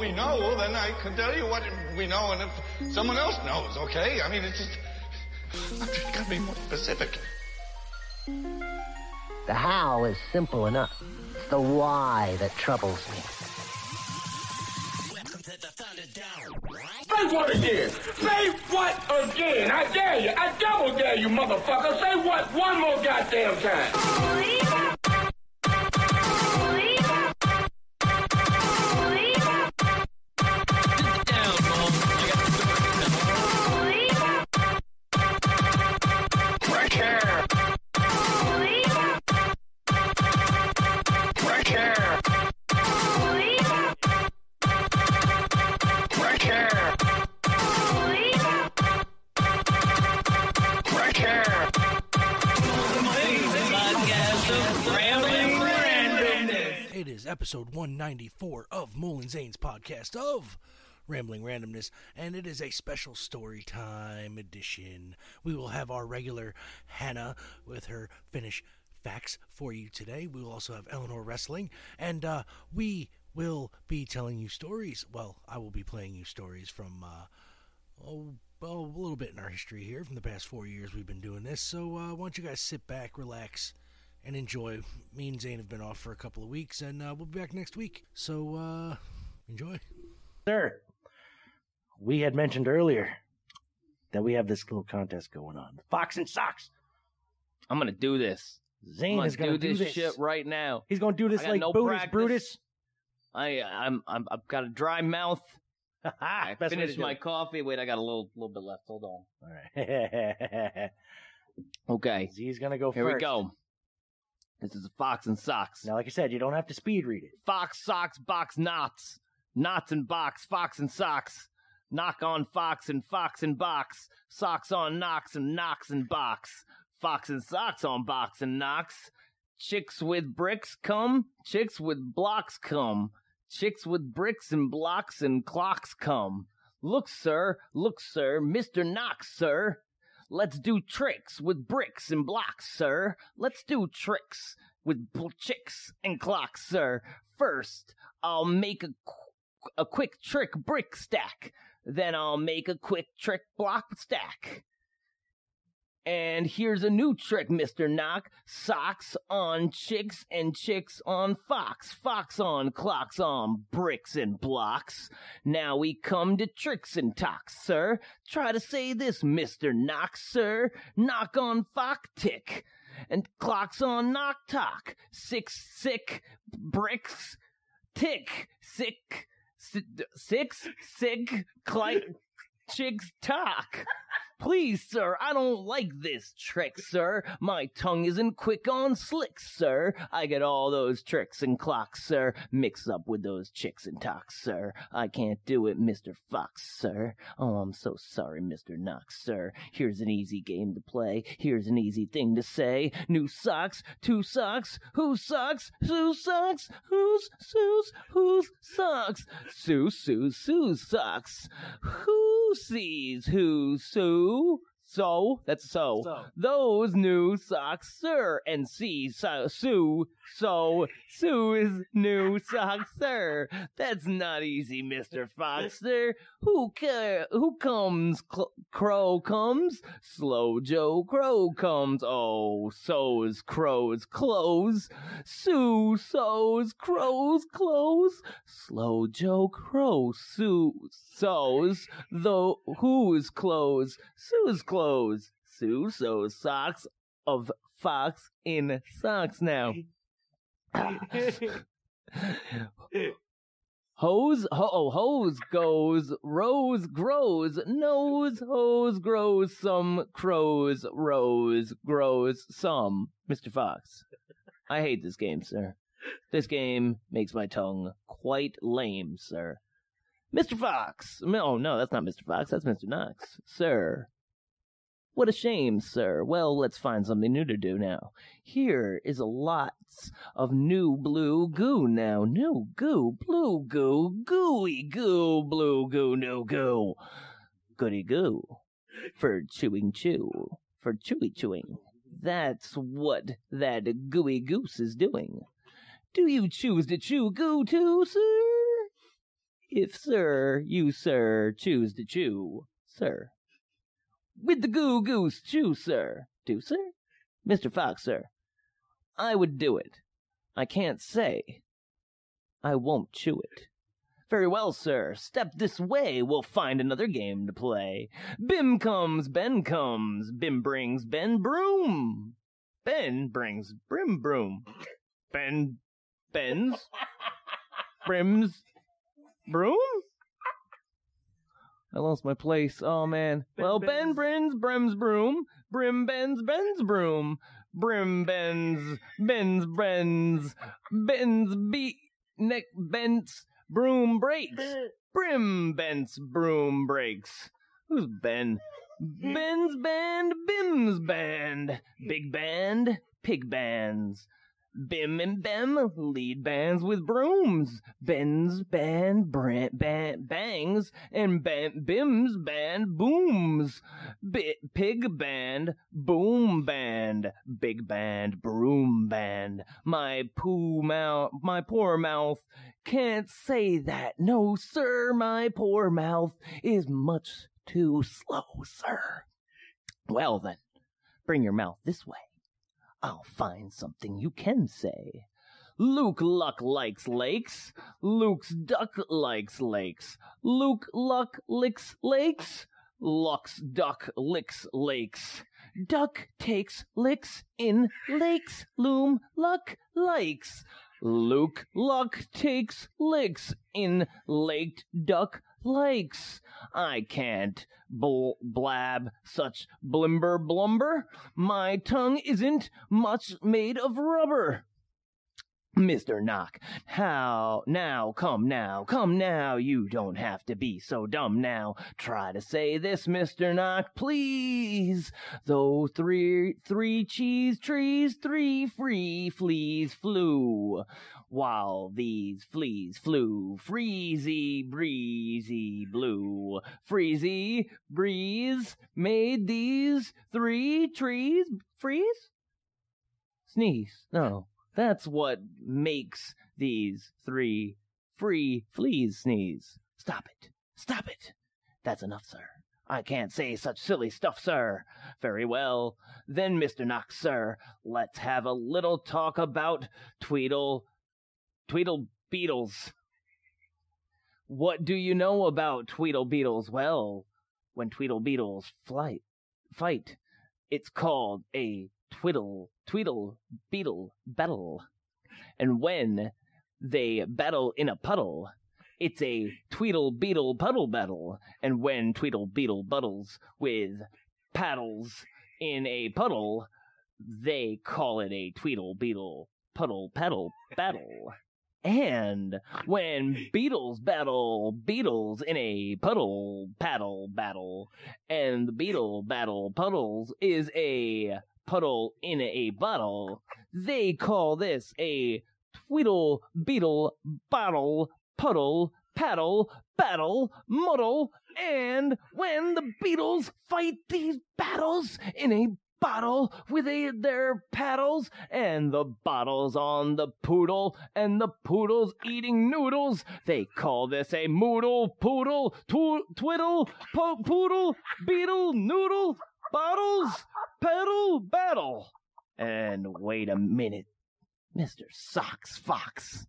If I know what we know, then I can tell you what we know, and if someone else knows, okay? I mean, it's just. I've just got to be more specific. The how is simple enough. It's the why that troubles me. Say what again? Say what again? I dare you. I double dare you, motherfucker. Say what one more goddamn time. Episode 194 of Mole N' Zane's podcast of Rambling Randomness, and it is a special story time edition. We will have our regular Hannah with her Finnish facts for you today. We will also have Eleanor wrestling, and uh, we will be telling you stories. Well, I will be playing you stories from. Uh, oh, well, a little bit in our history here from the past four years we've been doing this. So uh, why don't you guys sit back, relax, and enjoy. Me and Zane have been off for a couple of weeks, and uh, we'll be back next week. So uh, enjoy. Sir, we had mentioned earlier that we have this little contest going on. Fox and Socks. I'm gonna do this. I'm Zane gonna is going to do do this, this. shit right now. He's going to do this like no Brutus practice. Brutus. I I'm, I'm I've got a dry mouth. I Best way to finished my it. coffee. Wait, I got a little little bit left. Hold on. All right. Okay, Z's going to go here first. we go. This is Fox and Socks. Now, like I said, you don't have to speed read it. Fox, socks, box, knots. Knots and box, fox and socks. Knock on fox and fox and box. Socks on knocks and knocks and box. Fox and socks on box and knocks. Chicks with bricks come. Chicks with blocks come. Chicks with bricks and blocks and clocks come. Look, sir, look, sir, Mr. Knox, sir. Let's do tricks with bricks and blocks, sir. Let's do tricks with bl- chicks and clocks, sir. First, I'll make a, qu- a quick trick brick stack. Then I'll make a quick trick block stack. And here's a new trick, Mr. Knock. Socks on chicks and chicks on fox. Fox on clocks on bricks and blocks. Now we come to tricks and talks, sir. Try to say this, Mr. Knock, sir. Knock on fox tick. And clocks on knock talk. Six sick bricks tick. Sick. si- Six sick click chicks talk. Please, sir, I don't like this trick, sir. My tongue isn't quick on slicks, sir. I get all those tricks and clocks, sir, mixed up with those chicks and talks, sir. I can't do it, Mr. Fox, sir. Oh, I'm so sorry, Mr. Knox, sir. Here's an easy game to play. Here's an easy thing to say. New socks, two socks, whose socks, whose socks, whose, whose, whose socks, Sue, Sue, Sue's socks. Who sees who, Sue? So, that's so. So. Those new socks, sir, and see so, Sue, so Sue's new socks, sir. That's not easy, Mister Fox, sir. Who care? Who comes? Cl- Crow comes. Slow Joe Crow comes. Oh, so's Crow's clothes. Sue so's Crow's clothes. Slow Joe Crow Sue sews though whose clothes? Sue's clothes. Sue sews socks of fox in socks now. Hose, ho, oh, hose goes, rose grows, nose, hose grows, some crows, rose grows, some. Mr. Fox, I hate this game, sir. This game makes my tongue quite lame, sir. Mr. Fox! No, oh, no, that's not Mr. Fox, that's Mr. Knox. Sir, what a shame, sir. Well, let's find something new to do now. Here is a lots of new blue goo now. New goo, blue goo, gooey goo, blue goo, new goo. Goody goo. For chewing chew. For chewy chewing. That's what that gooey goose is doing. Do you choose to chew goo too, sir? If, sir, you, sir, choose to chew, sir. With the goo goose chew, sir. Do, sir? Mr. Fox, sir. I would do it. I can't say. I won't chew it. Very well, sir. Step this way. We'll find another game to play. Bim comes, Ben comes. Bim brings Ben broom. Ben brings brim broom. Ben bends brims broom. I lost my place. Oh man. well, Ben brings brims broom. Brim bends Ben's broom. Brim bends Ben's bends Ben's beat neck bends broom breaks. Brim bends broom breaks. Who's Ben? Ben's band, Bim's band, big band, pig bands. Bim and Bem lead bands with brooms. Ben's band brant ban- bangs and ban- Bim's band booms. Bi- pig band, boom band, big band, broom band. My poo mouth, my poor mouth can't say that. No, sir, my poor mouth is much too slow, sir. Well then, bring your mouth this way. I'll find something you can say. Luke Luck likes lakes. Luke's duck likes lakes. Luke Luck licks lakes. Luck's duck licks lakes. Duck takes licks in lakes. Loom Luck likes. Luke Luck takes licks in Lake Duck Lakes. I can't bl- blab such blimber blumber. My tongue isn't much made of rubber. Mr. Knock, how now? Come now, come now. You don't have to be so dumb now. Try to say this, Mr. Knock, please. Though three three cheese trees, three free fleas flew, while these fleas flew, freezy breezy blue, freezy breeze made these three trees freeze. Sneeze. No. That's what makes these three free fleas sneeze. Stop it. Stop it. That's enough, sir. I can't say such silly stuff, sir. Very well. Then, Mr. Knox, sir, let's have a little talk about Tweedle. Tweedle Beetles. What do you know about Tweedle Beetles? Well, when Tweedle Beetles flight, fight, it's called a twiddle, tweedle, beetle, battle. And when they battle in a puddle, it's a tweedle beetle puddle battle. And when Tweedle Beetle buttles with paddles in a puddle, they call it a Tweedle Beetle puddle paddle battle. And when beetles battle beetles in a puddle paddle battle, and the beetle battle puddles is a puddle in a bottle, they call this a tweedle beetle bottle puddle paddle battle muddle. And when the beetles fight these battles in a bottle with a, their paddles and the bottles on the poodle and the poodle's eating noodles. They call this a moodle, poodle, tw- twiddle, po- poodle, beetle, noodle, bottles, pedal, battle. And wait a minute, Mr. Socks Fox.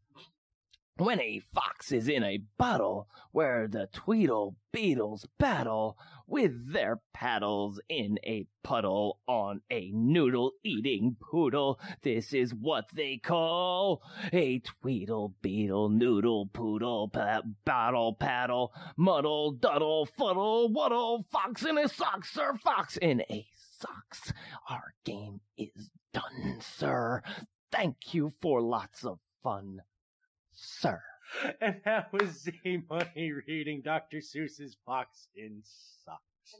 When a fox is in a bottle where the Tweedle Beetles battle with their paddles in a puddle on a noodle eating poodle, this is what they call a Tweedle Beetle Noodle Poodle pa- Battle Paddle Muddle Duddle Fuddle Wuddle Fox in a sock, Sir Fox in a socks. Our game is done, sir. Thank you for lots of fun, sir. And that was Z Money reading Dr. Seuss's Fox in Socks.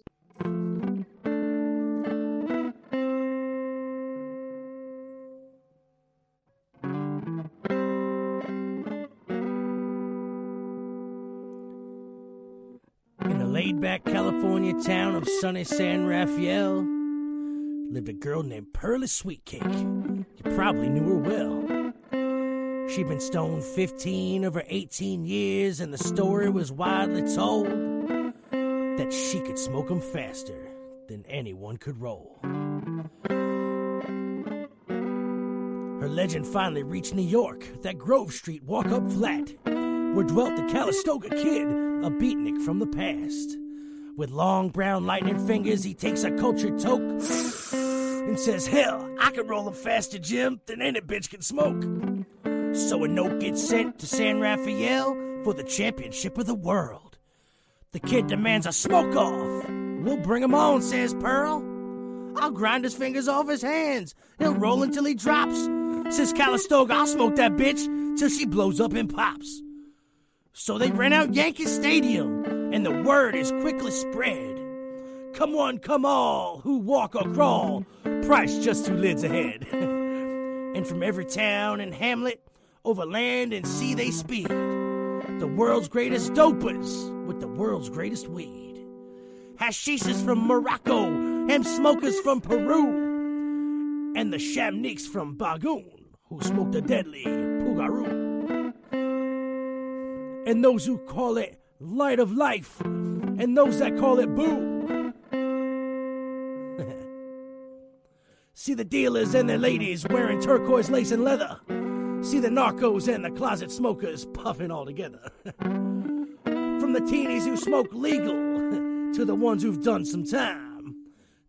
In a laid back California town of sunny San Rafael lived a girl named Pearly Sweetcake. You probably knew her well. She'd been stoned 15 of her 18 years, and the story was widely told that she could smoke 'em faster than anyone could roll. Her legend finally reached New York, that Grove Street walk up flat, where dwelt the Calistoga Kid, a beatnik from the past. With long brown lightning fingers, he takes a cultured toke and says, Hell, I can roll 'em faster, Jim, than any bitch can smoke. So a note gets sent to San Rafael for the championship of the world. The kid demands a smoke off. We'll bring him on, says Pearl. I'll grind his fingers off his hands. He'll roll until he drops. Says Calistoga, I'll smoke that bitch till she blows up and pops. So they rent out Yankee Stadium, and the word is quickly spread. Come on, come all who walk or crawl. Price just two lids ahead. and from every town and hamlet, over land and sea they speed. The world's greatest dopers with the world's greatest weed. Hashishas from Morocco, hemp smokers from Peru, and the Shamniks from Bagoon, who smoke the deadly Pugaru. And those who call it light of life, and those that call it boo. See the dealers and their ladies wearing turquoise lace and leather. See the narcos and the closet smokers puffing all together. From the teenies who smoke legal to the ones who've done some time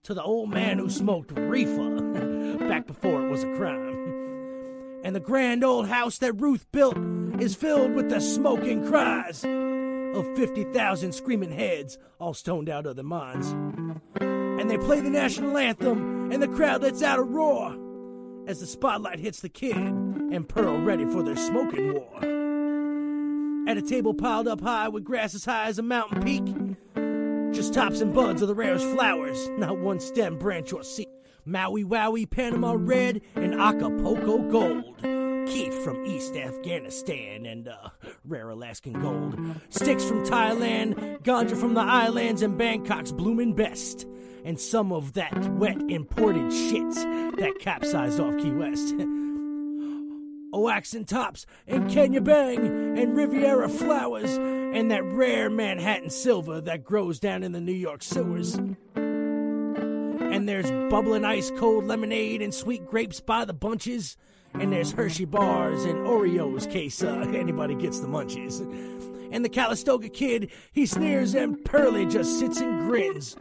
to the old man who smoked reefer back before it was a crime. And the grand old house that Ruth built is filled with the smoking cries of 50,000 screaming heads all stoned out of their minds. And they play the national anthem, and the crowd lets out a roar as the spotlight hits the kid and Pearl ready for their smoking war. At a table piled up high with grass as high as a mountain peak, just tops and buds of the rarest flowers, not one stem, branch, or seed. Maui Wowie, Panama Red, and Acapulco Gold. Keef from East Afghanistan and uh, rare Alaskan gold. Sticks from Thailand, ganja from the islands, and Bangkok's blooming best. And some of that wet imported shit that capsized off Key West. Oaxacan tops and Kenya Bang and Riviera flowers and that rare Manhattan silver that grows down in the New York sewers. And there's bubbling ice cold lemonade and sweet grapes by the bunches. And there's Hershey bars and Oreos, case uh, anybody gets the munchies. And the Calistoga kid, he sneers and Pearly just sits and grins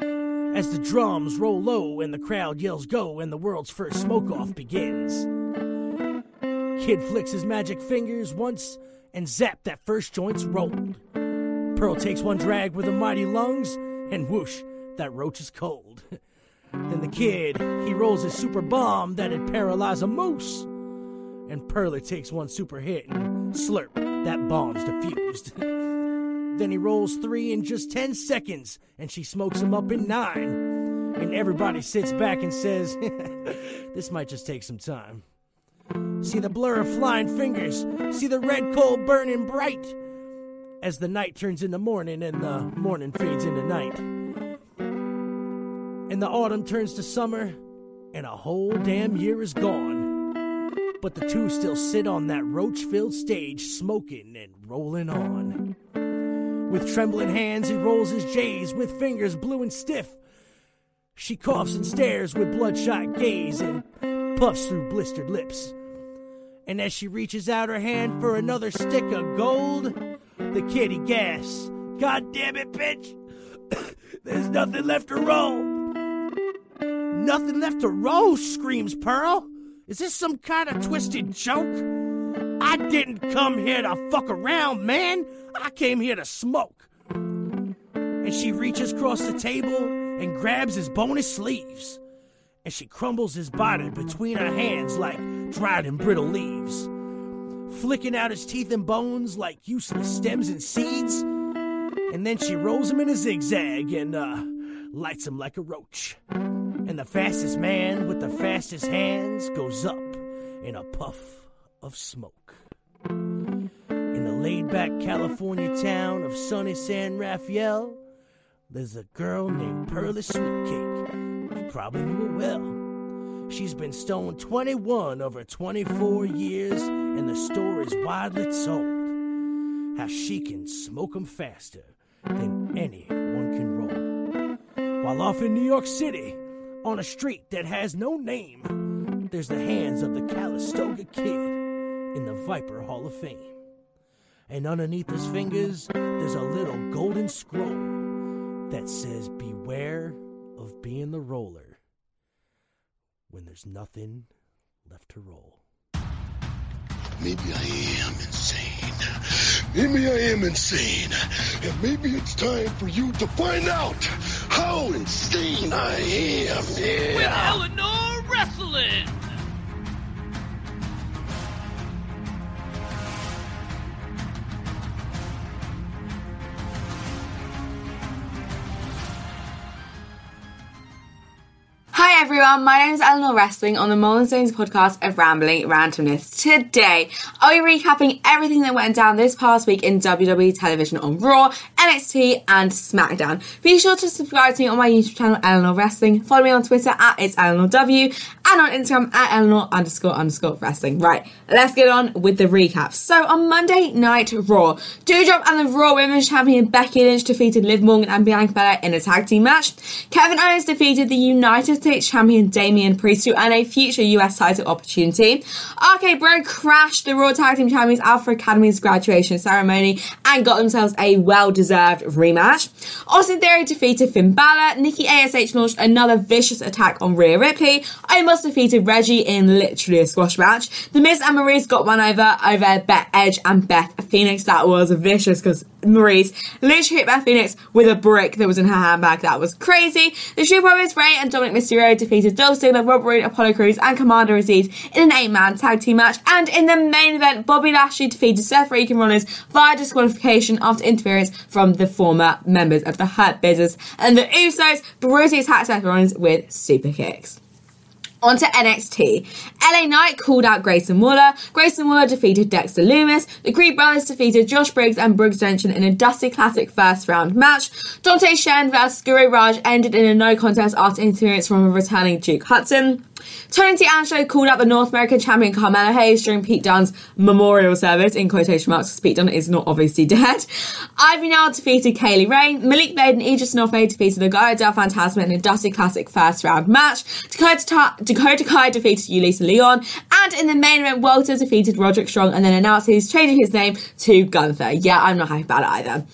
as the drums roll low and the crowd yells go and the world's first smoke off begins. Kid flicks his magic fingers once and zap, that first joint's rolled. Pearl takes one drag with her mighty lungs and whoosh, that roach is cold. then the kid, he rolls his super bomb that'd paralyze a moose. And Pearly takes one super hit and slurp, that bomb's diffused. then he rolls three in just 10 seconds and she smokes him up in nine. And everybody sits back and says, This might just take some time. See the blur of flying fingers. See the red coal burning bright. As the night turns into morning and the morning fades into night. And the autumn turns to summer, and a whole damn year is gone. But the two still sit on that roach filled stage, smoking and rolling on. With trembling hands, he rolls his J's with fingers blue and stiff. She coughs and stares with bloodshot gaze and puffs through blistered lips. And as she reaches out her hand for another stick of gold, the kitty gasps, God damn it, bitch! There's nothing left to roll! Nothing left to roll, screams Pearl. Is this some kind of twisted joke? I didn't come here to fuck around, man. I came here to smoke. And she reaches across the table and grabs his bonus sleeves and she crumbles his body between her hands like dried and brittle leaves, flicking out his teeth and bones like useless stems and seeds. And then she rolls him in a zigzag and uh, lights him like a roach. And the fastest man with the fastest hands goes up in a puff of smoke. In the laid back California town of sunny San Rafael, there's a girl named Pearly Sweetcake. You probably knew her well. She's been stoned 21 over 24 years, and the story's widely told how she can smoke 'em faster than anyone can roll. While off in New York City, on a street that has no name, there's the hands of the Calistoga Kid in the Viper Hall of Fame. And underneath his fingers, there's a little golden scroll that says, Beware of being the roller when there's nothing left to roll. Maybe I am insane. Maybe I am insane. And maybe it's time for you to find out how insane I am. Yeah. With Eleanor Everyone, my name is Eleanor Wrestling on the Mullen Stones podcast of Rambling Randomness. Today, I'll be recapping everything that went down this past week in WWE television on Raw, NXT, and SmackDown. Be sure to subscribe to me on my YouTube channel, Eleanor Wrestling. Follow me on Twitter at it's Eleanor W, and on Instagram at Eleanor underscore underscore wrestling. Right, let's get on with the recap. So on Monday Night Raw, Doudrop and the Raw Women's Champion Becky Lynch defeated Liv Morgan and Bianca Belair in a tag team match. Kevin Owens defeated the United States champion Damian Priest to earn a future US title opportunity. RK Bro crashed the Raw Tag Team Champions Alpha Academy's graduation ceremony and got themselves a well-deserved rematch. Austin Theory defeated Finn Balor. Nikki ASH launched another vicious attack on Rhea Ripley. Omos defeated Reggie in literally a squash match. The Miz and Maurice got one over over Beth Edge and Beth Phoenix. That was vicious because Maurice literally hit Beth Phoenix with a brick that was in her handbag. That was crazy. The Street Profits Rey and Dominik Mysterio defeated Dolph Ziggler, Rob Roode, Apollo Crews, and Commander Azeez in an eight-man tag team match. And in the main event, Bobby Lashley defeated Seth Rollins Rollins via disqualification after interference from the former members of the Hurt Business. And the Usos brutally attacked Seth Rollins with super kicks. On to NXT. LA Knight called out Grayson Waller. Grayson Waller defeated Dexter Lumis. The Creed brothers defeated Josh Briggs and Brooks Jensen in a Dusty Classic first round match. Dante Chen vs. Guru Raaj ended in a no contest after interference from a returning Duke Hudson. Tony D'Angelo called out the North American champion Carmelo Hayes during Pete Dunne's memorial service, in quotation marks, because Pete Dunne is not obviously dead. Ivy Nile defeated Kaylee Ray. Malik Blade and Aegis Northway defeated the Legado Del Fantasma in a Dusty Classic first round match. Dakota, Ta- Dakota Kai defeated Ulysses Leon. And in the main event, Walter defeated Roderick Strong and then announced he's changing his name to Gunther. Yeah, I'm not happy about it either.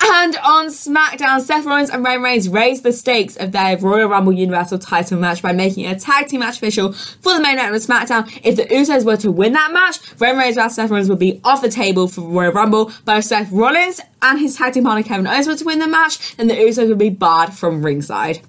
And on SmackDown, Seth Rollins and Roman Reigns raised the stakes of their Royal Rumble Universal title match by making a tag team match official for the main event of SmackDown. If the Usos were to win that match, Roman Reigns vs Seth Rollins would be off the table for Royal Rumble. But if Seth Rollins and his tag team partner Kevin Owens were to win the match, then the Usos would be barred from ringside.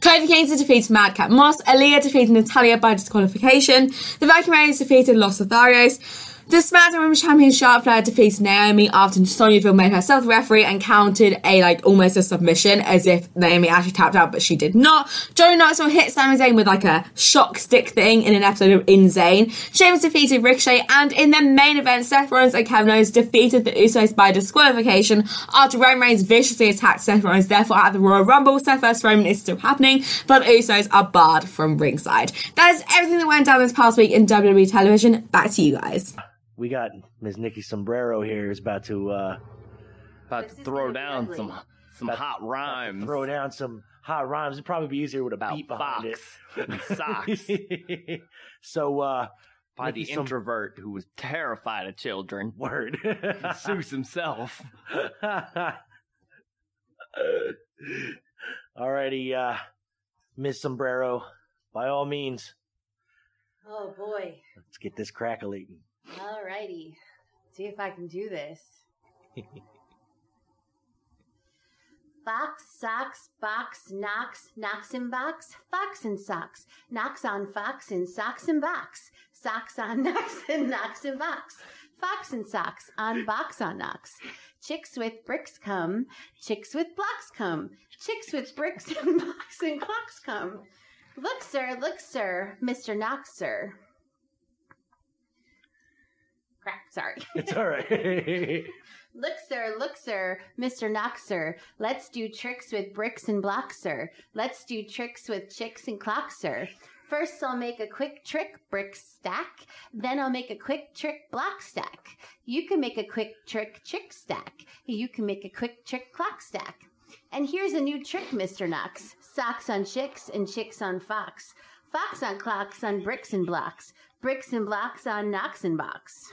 Kofi Kingston defeated Madcap Moss. Aliyah defeated Natalya by disqualification. The Viking Raiders defeated Los Lotharios. The SmackDown Women's Champion Charlotte Flair defeated Naomi after Sonya Deville made herself the referee and counted a like almost a submission as if Naomi actually tapped out, but she did not. Joey Knoxville hit Sami Zayn with like a shock stick thing in an episode of Insane. Sheamus defeated Ricochet, and in the main event, Seth Rollins and Kevin Owens defeated the Usos by disqualification after Roman Reigns viciously attacked Seth Rollins. Therefore, at the Royal Rumble, Seth vs Roman is still happening, but Usos are barred from ringside. That is everything that went down this past week in WWE television. Back to you guys. We got Ms. Nikki Sombrero here is about to uh About to throw down some some About- hot rhymes. throw down some hot rhymes. It'd probably be easier with a about beat behind Fox and socks it. so uh by the Som- introvert who was terrified of children. word. Seuss himself. Alrighty, uh Ms. Sombrero, by all means, Oh boy. let's get this crackling. Alrighty. See if I can do this. Fox, socks, box, knocks, knocks and box, fox and socks, knocks on fox and socks and box, socks on knocks and knocks and box, fox and socks on box on knocks. Chicks with bricks come, chicks with blocks come, chicks with bricks and blocks and clocks come. Look, sir, look, sir, Mr. Knox, sir. Crap, sorry. It's alright. Look, sir, look, sir, Mr. Knox, sir. Let's do tricks with bricks and blocks, sir. Let's do tricks with chicks and clocks, sir. First, I'll make a quick trick brick stack. Then I'll make a quick trick block stack. You can make a quick trick chick stack. You can make a quick trick clock stack. And here's a new trick, Mr. Knox. Socks on chicks and chicks on fox. Fox on clocks on bricks and blocks. Bricks and blocks on knocks and box.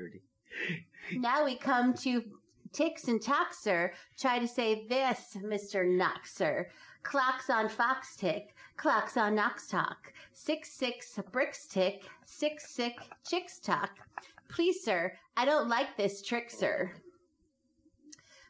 Dirty. Now we come to ticks and sir. Try to say this, Mr. Knox, sir. Clocks on fox tick, clocks on knox talk. Six six bricks tick, six six chicks talk. Please, sir, I don't like this trick, sir.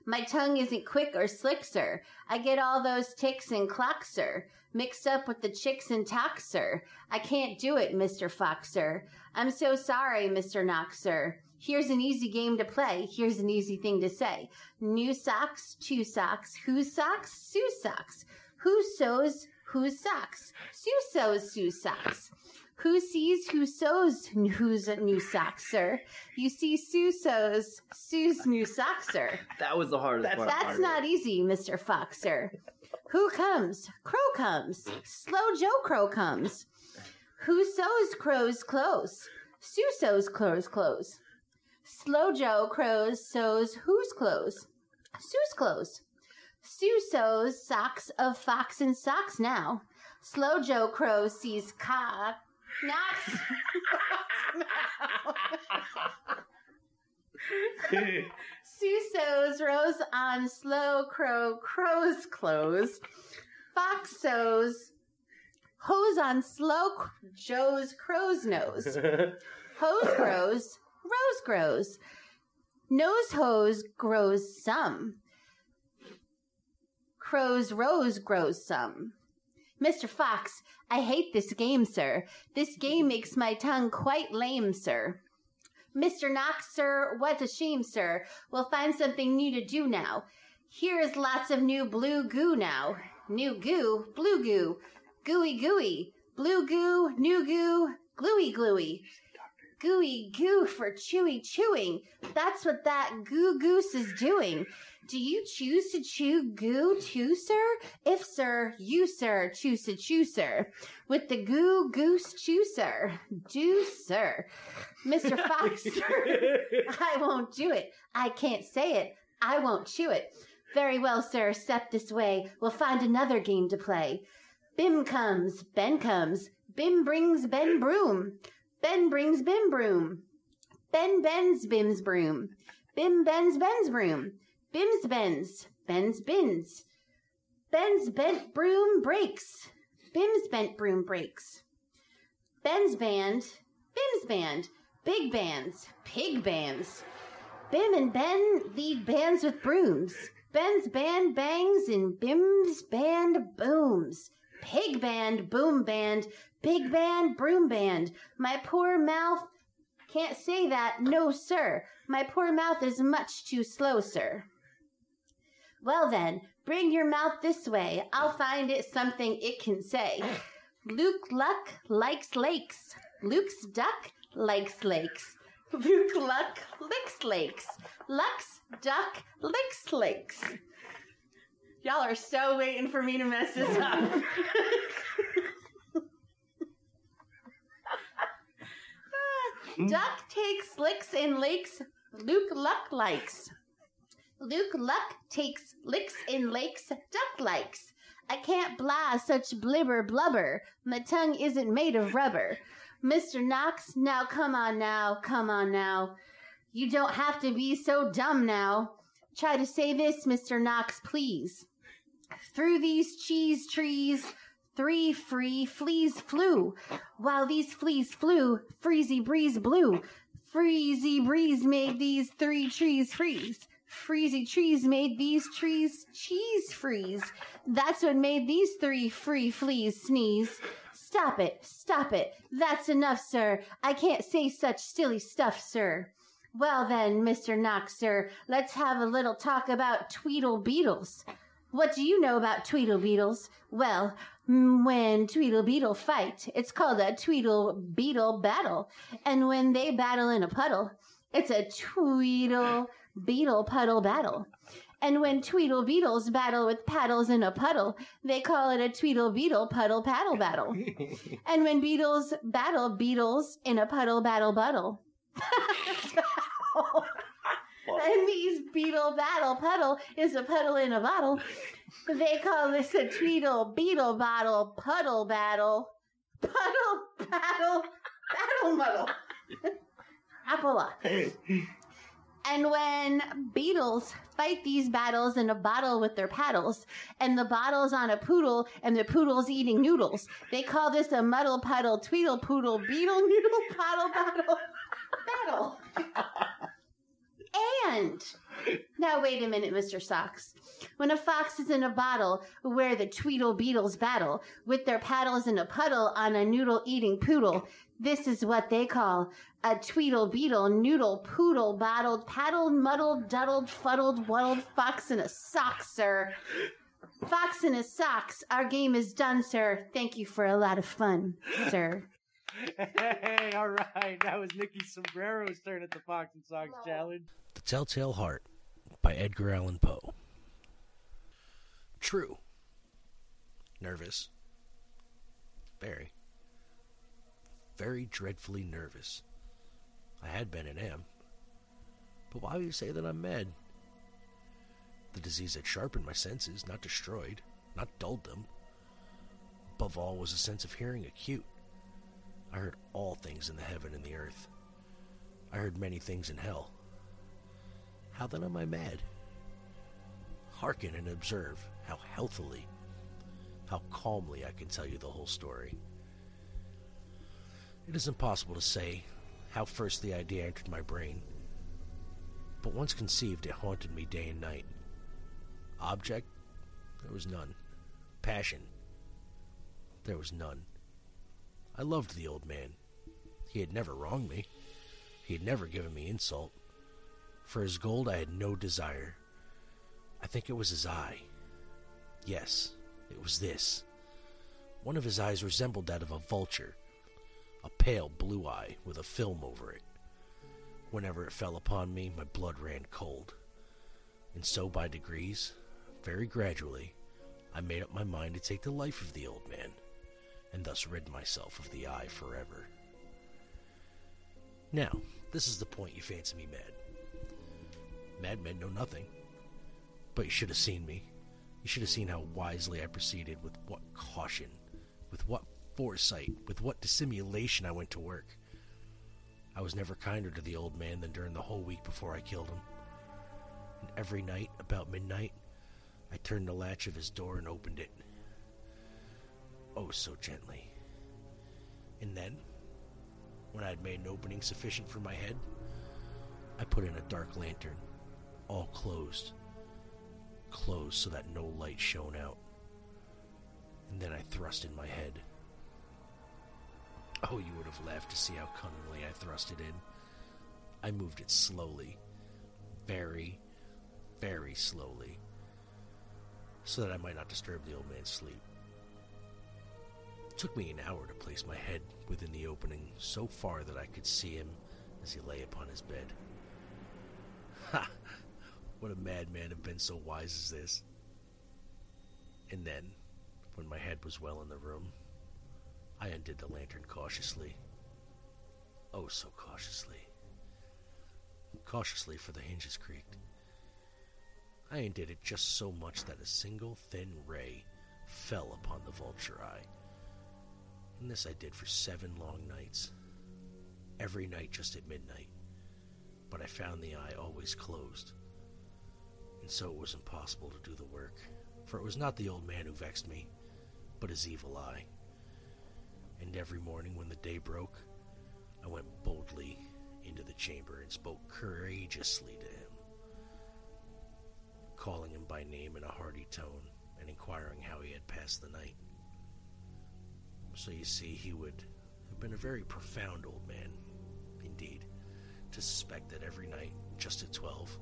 My tongue isn't quick or slick, sir. I get all those ticks and clocks, sir, mixed up with the chicks and talks, sir. I can't do it, Mr. Fox, sir. I'm so sorry, Mr. Knox, sir. Here's an easy game to play. Here's an easy thing to say. New socks, two socks. Whose socks? Sue socks. Who sews? Whose socks? Sue sews Sue's socks. Who sees who sews whose new socks, sir? You see, Sue sews Sue's new socks, sir. That was the hardest part. That's not easy, Mr. Fox, sir. Who comes? Crow comes. Hmm? Slow Joe Crow comes. Who sews Crow's clothes? Sue sews Crow's clothes. Slow Joe Crows sews whose clothes? Sue's clothes. Sue sews socks of fox and socks now. Slow Joe Crow sees cock. Knox. Sue sews rows on Slow Crow Crow's clothes. Fox sews hose on Slow Joe's crow's nose. Hose grows, rose grows. Nose hose grows some. Crow's rose grows some. Mr. Fox, I hate this game, sir. This game makes my tongue quite lame, sir. Mr. Knox, sir, what a shame, sir. We'll find something new to do now. Here is lots of new blue goo now. New goo, blue goo, gooey gooey, blue goo, new goo, gluey gluey. Gooey goo for chewy chewing. That's what that goo goose is doing. Do you choose to chew goo too, sir? If, sir, you, sir, choose to chew, sir. With the goo goose chew, sir. Do, sir. Mr. Fox, sir. I won't do it. I can't say it. I won't chew it. Very well, sir. Step this way. We'll find another game to play. Bim comes, Ben comes. Bim brings Ben broom. Ben brings Bim broom. Ben bends Bim's broom. Bim bends Ben's broom. Bim's bends. Ben's bins. Ben's bent broom breaks. Bim's bent broom breaks. Ben's band. Bim's band. Big bands. Pig bands. Bim and Ben lead bands with brooms. Ben's band bangs and Bim's band booms. Pig band, boom band, big band, broom band. My poor mouth can't say that, no, sir. My poor mouth is much too slow, sir. Well then, bring your mouth this way. I'll find it something it can say. Luke Luck likes lakes. Luke's duck likes lakes. Luke Luck licks lakes. Luck's duck licks lakes. Y'all are so waiting for me to mess this up. Ah, duck takes licks in lakes. Luke Luck likes. Luke Luck takes licks in lakes. Duck likes. I can't blah such blibber blubber. My tongue isn't made of rubber. Mr. Knox, now come on now, come on now. You don't have to be so dumb now. Try to say this, Mr. Knox, please. Through these cheese trees, three free fleas flew. While these fleas flew, freezy breeze blew. Freezy breeze made these three trees freeze. Freezy trees made these trees cheese freeze. That's what made these three free fleas sneeze. Stop it, stop it. That's enough, sir. I can't say such silly stuff, sir. Well then, Mr. Knox, sir, let's have a little talk about Tweedle Beetles. What do you know about Tweedle Beetles? Well, when Tweedle Beetle fight, it's called a Tweedle Beetle battle. And when they battle in a puddle, it's a Tweedle Beetle puddle battle. And when Tweedle Beetles battle with paddles in a puddle, they call it a Tweedle Beetle puddle paddle battle. and when beetles battle beetles in a puddle battle battle. and these beetle battle puddle is a puddle in a bottle. They call this a Tweedle Beetle bottle puddle battle. Puddle battle battle muddle. Apple. And when beetles fight these battles in a bottle with their paddles, and the bottle's on a poodle, and the poodle's eating noodles, they call this a muddle puddle, tweedle poodle, beetle noodle paddle battle battle. And now wait a minute, Mr. Socks. When a fox is in a bottle where the Tweedle Beetles battle with their paddles in a puddle on a noodle eating poodle, this is what they call a Tweedle Beetle noodle poodle bottled paddled muddled duddled fuddled wuddled fox in a sock, sir. Fox in a socks. Our game is done, sir. Thank you for a lot of fun, sir. Hey, all right. That was Nikki Sombrero's turn at the Fox and Sox Challenge. The Telltale Heart by Edgar Allan Poe. True. Nervous. Very. Very dreadfully nervous. I had been and am. But why do you say that I'm mad? The disease had sharpened my senses, not destroyed, not dulled them. Above all was a sense of hearing acute. I heard all things in the heaven and the earth. I heard many things in hell. How then am I mad? Hearken and observe how healthily, how calmly I can tell you the whole story. It is impossible to say how first the idea entered my brain, but once conceived, it haunted me day and night. Object? There was none. Passion? There was none. I loved the old man. He had never wronged me. He had never given me insult. For his gold I had no desire. I think it was his eye. Yes, it was this. One of his eyes resembled that of a vulture, a pale blue eye with a film over it. Whenever it fell upon me, my blood ran cold. And so, by degrees, very gradually, I made up my mind to take the life of the old man, and thus rid myself of the eye forever. Now, this is the point you fancy me mad. Madmen know nothing. But you should have seen me. You should have seen how wisely I proceeded, with what caution, with what foresight, with what dissimulation I went to work. I was never kinder to the old man than during the whole week before I killed him. And every night, about midnight, I turned the latch of his door and opened it. So gently. And then, when I had made an opening sufficient for my head, I put in a dark lantern, all closed. Closed so that no light shone out. And then I thrust in my head. Oh, you would have laughed to see how cunningly I thrust it in. I moved it slowly, very, very slowly, so that I might not disturb the old man's sleep. It took me an hour to place my head within the opening so far that I could see him as he lay upon his bed. Ha! Would a madman have been so wise as this? And then, when my head was well in the room, I undid the lantern cautiously. Oh, so cautiously. Cautiously, for the hinges creaked. I undid it just so much that a single thin ray fell upon the vulture eye. And this I did for seven long nights. Every night just at midnight. But I found the eye always closed. And so it was impossible to do the work. For it was not the old man who vexed me, but his evil eye. And every morning when the day broke, I went boldly into the chamber and spoke courageously to him, calling him by name in a hearty tone and inquiring how he had passed the night. So you see, he would have been a very profound old man, indeed, to suspect that every night, just at twelve,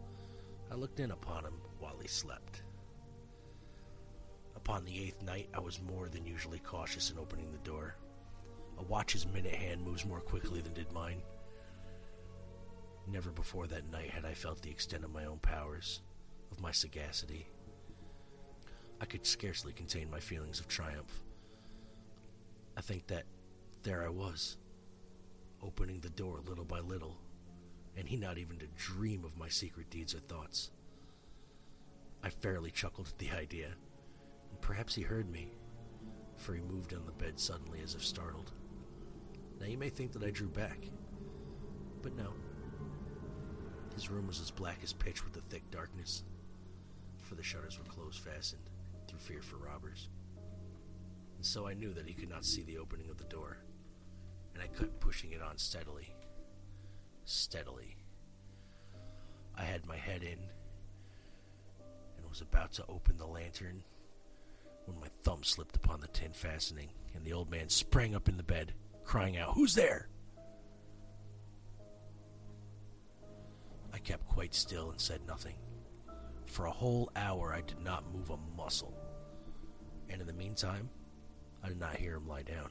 I looked in upon him while he slept. Upon the eighth night, I was more than usually cautious in opening the door. A watch's minute hand moves more quickly than did mine. Never before that night had I felt the extent of my own powers, of my sagacity. I could scarcely contain my feelings of triumph. I think that there I was, opening the door little by little, and he not even to dream of my secret deeds or thoughts. I fairly chuckled at the idea, and perhaps he heard me, for he moved on the bed suddenly as if startled. Now you may think that I drew back, but no. His room was as black as pitch with the thick darkness, for the shutters were closed fastened through fear for robbers. And so I knew that he could not see the opening of the door, and I kept pushing it on steadily. Steadily. I had my head in and was about to open the lantern when my thumb slipped upon the tin fastening, and the old man sprang up in the bed, crying out, Who's there? I kept quite still and said nothing. For a whole hour I did not move a muscle, and in the meantime, I did not hear him lie down.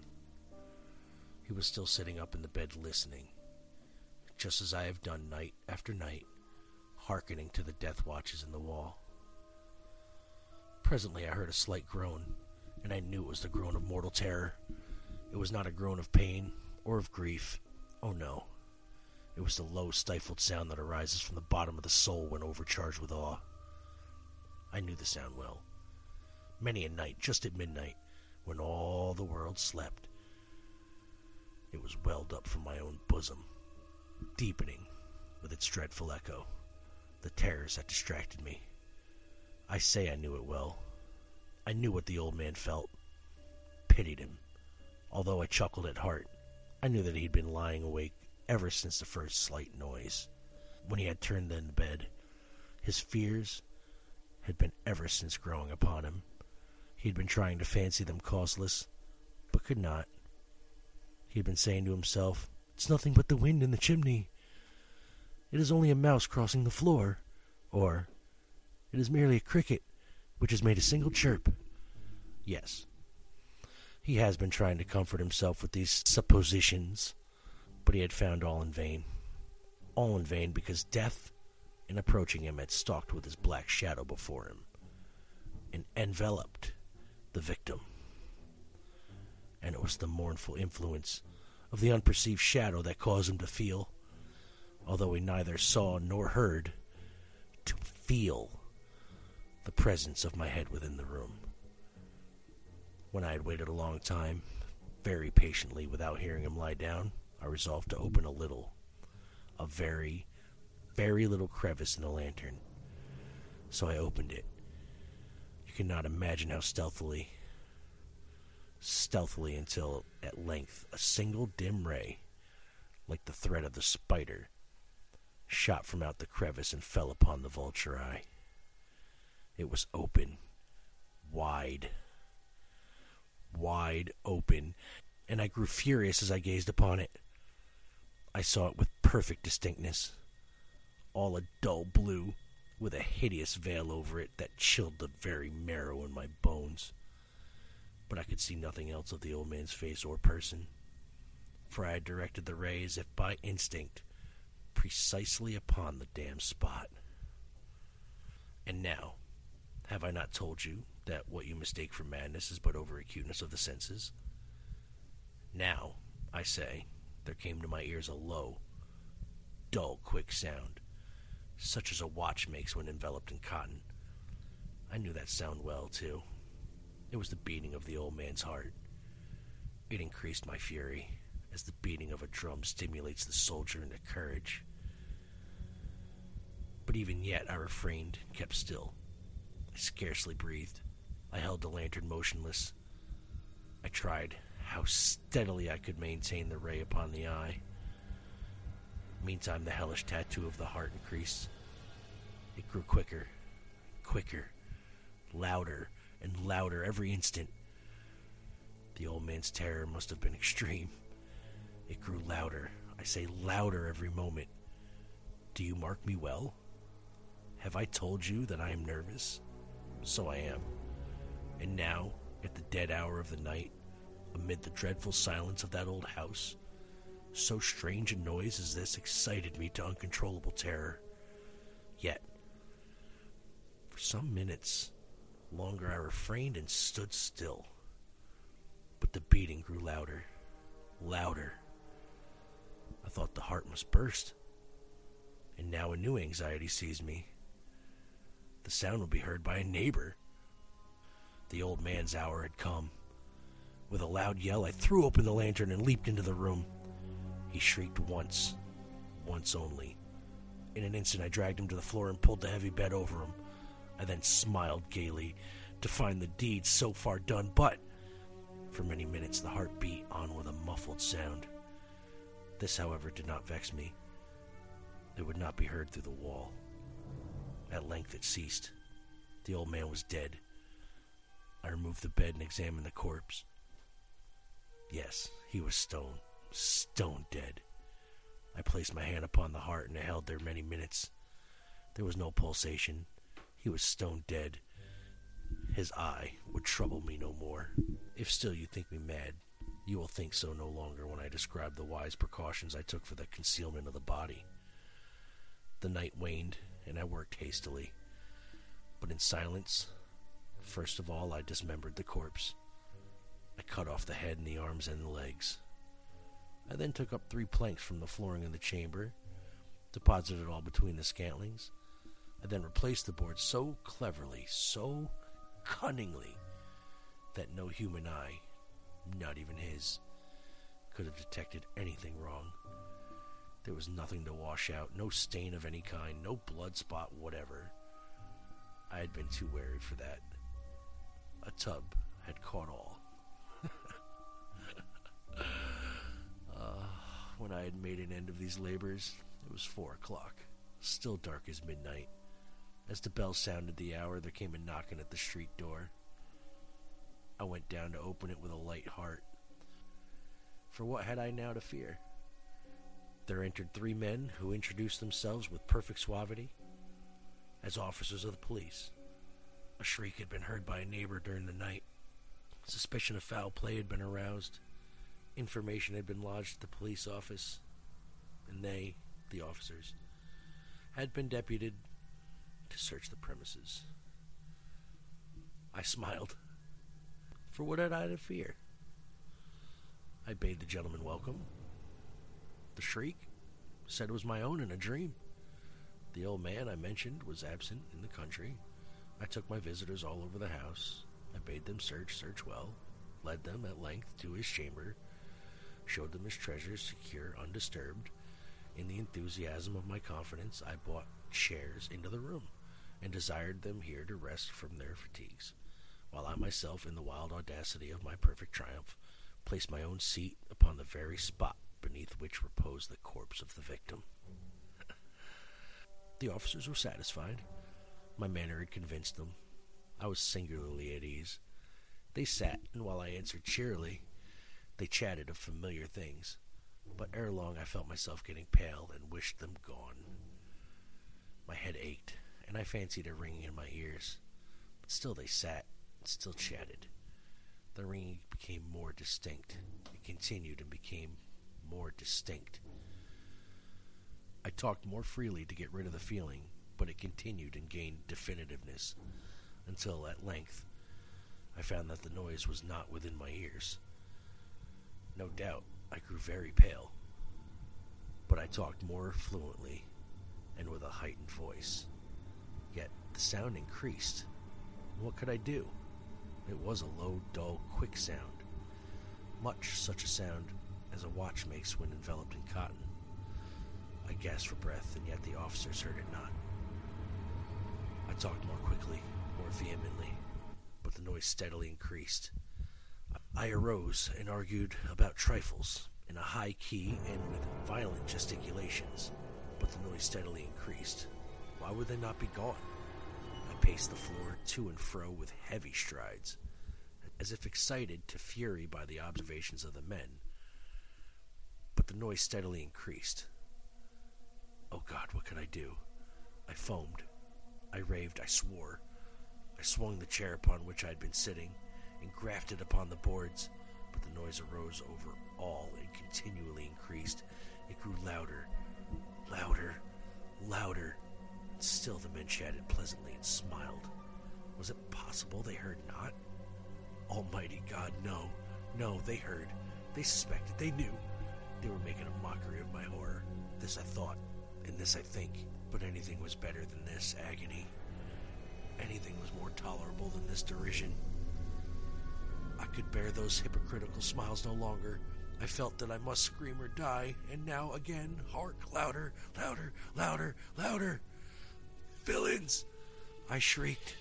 He was still sitting up in the bed listening, just as I have done night after night, hearkening to the death watches in the wall. Presently I heard a slight groan, and I knew it was the groan of mortal terror. It was not a groan of pain or of grief. Oh no. It was the low, stifled sound that arises from the bottom of the soul when overcharged with awe. I knew the sound well. Many a night, just at midnight, when all the world slept, it was welled up from my own bosom, deepening with its dreadful echo the terrors that distracted me. I say I knew it well. I knew what the old man felt. Pitied him. Although I chuckled at heart, I knew that he'd been lying awake ever since the first slight noise. When he had turned in bed, his fears had been ever since growing upon him. He had been trying to fancy them causeless, but could not. He had been saying to himself, It's nothing but the wind in the chimney. It is only a mouse crossing the floor. Or, It is merely a cricket which has made a single chirp. Yes. He has been trying to comfort himself with these suppositions, but he had found all in vain. All in vain because death, in approaching him, had stalked with his black shadow before him and enveloped the victim. And it was the mournful influence of the unperceived shadow that caused him to feel, although he neither saw nor heard, to feel the presence of my head within the room. When I had waited a long time, very patiently without hearing him lie down, I resolved to open a little, a very, very little crevice in the lantern. So I opened it. Cannot imagine how stealthily, stealthily until at length a single dim ray, like the thread of the spider, shot from out the crevice and fell upon the vulture eye. It was open, wide, wide open, and I grew furious as I gazed upon it. I saw it with perfect distinctness, all a dull blue, with a hideous veil over it that chilled the very marrow in my bones. But I could see nothing else of the old man's face or person, for I had directed the ray as if by instinct precisely upon the damned spot. And now, have I not told you that what you mistake for madness is but over acuteness of the senses? Now, I say, there came to my ears a low, dull, quick sound, such as a watch makes when enveloped in cotton. I knew that sound well, too. It was the beating of the old man's heart. It increased my fury, as the beating of a drum stimulates the soldier into courage. But even yet I refrained and kept still. I scarcely breathed. I held the lantern motionless. I tried how steadily I could maintain the ray upon the eye. Meantime, the hellish tattoo of the heart increased. It grew quicker, quicker, louder, and louder every instant. The old man's terror must have been extreme. It grew louder, I say louder every moment. Do you mark me well? Have I told you that I am nervous? So I am. And now, at the dead hour of the night, amid the dreadful silence of that old house, so strange a noise as this excited me to uncontrollable terror. Yet, for some minutes longer, I refrained and stood still. But the beating grew louder, louder. I thought the heart must burst. And now a new anxiety seized me. The sound would be heard by a neighbor. The old man's hour had come. With a loud yell, I threw open the lantern and leaped into the room. He shrieked once, once only. In an instant, I dragged him to the floor and pulled the heavy bed over him. I then smiled gaily to find the deed so far done, but for many minutes the heart beat on with a muffled sound. This, however, did not vex me. It would not be heard through the wall. At length it ceased. The old man was dead. I removed the bed and examined the corpse. Yes, he was stone, stone dead. I placed my hand upon the heart and it held there many minutes. There was no pulsation. He was stone dead. His eye would trouble me no more. If still you think me mad, you will think so no longer when I describe the wise precautions I took for the concealment of the body. The night waned, and I worked hastily. But in silence, first of all, I dismembered the corpse. I cut off the head and the arms and the legs. I then took up three planks from the flooring of the chamber, deposited it all between the scantlings. I then replaced the board so cleverly, so cunningly, that no human eye, not even his, could have detected anything wrong. There was nothing to wash out, no stain of any kind, no blood spot, whatever. I had been too wary for that. A tub had caught all. When I had made an end of these labors, it was four o'clock, still dark as midnight. As the bell sounded the hour, there came a knocking at the street door. I went down to open it with a light heart. For what had I now to fear? There entered three men who introduced themselves with perfect suavity as officers of the police. A shriek had been heard by a neighbor during the night. Suspicion of foul play had been aroused. Information had been lodged at the police office, and they, the officers, had been deputed to search the premises. I smiled. For what had I to fear? I bade the gentleman welcome. The shriek said it was my own in a dream. The old man I mentioned was absent in the country. I took my visitors all over the house. I bade them search, search well, led them at length to his chamber, showed them his treasures secure, undisturbed. In the enthusiasm of my confidence, I brought chairs into the room and desired them here to rest from their fatigues, while I myself, in the wild audacity of my perfect triumph, placed my own seat upon the very spot beneath which reposed the corpse of the victim. the officers were satisfied. My manner had convinced them. I was singularly at ease. They sat, and while I answered cheerily, they chatted of familiar things. But ere long I felt myself getting pale and wished them gone. My head ached, and I fancied a ringing in my ears. But still they sat, and still chatted. The ringing became more distinct. It continued and became more distinct. I talked more freely to get rid of the feeling, but it continued and gained definitiveness until at length I found that the noise was not within my ears. No doubt I grew very pale, but I talked more fluently and with a heightened voice. Yet the sound increased. What could I do? It was a low, dull, quick sound, much such a sound as a watch makes when enveloped in cotton. I gasped for breath, and yet the officers heard it not. I talked more quickly, more vehemently, but the noise steadily increased. I arose and argued about trifles in a high key and with violent gesticulations, but the noise steadily increased. Why would they not be gone? I paced the floor to and fro with heavy strides, as if excited to fury by the observations of the men. But the noise steadily increased. Oh God, what could I do? I foamed. I raved. I swore. I swung the chair upon which I had been sitting and grafted upon the boards, but the noise arose over all and continually increased. It grew louder, louder, louder. And Still, the men chatted pleasantly and smiled. Was it possible they heard not? Almighty God, no. No, they heard. They suspected. They knew. They were making a mockery of my horror. This I thought, and this I think. But anything was better than this agony. Anything was more tolerable than this derision. I could bear those hypocritical smiles no longer. I felt that I must scream or die, and now again, hark, louder, louder, louder, louder. Villains! I shrieked.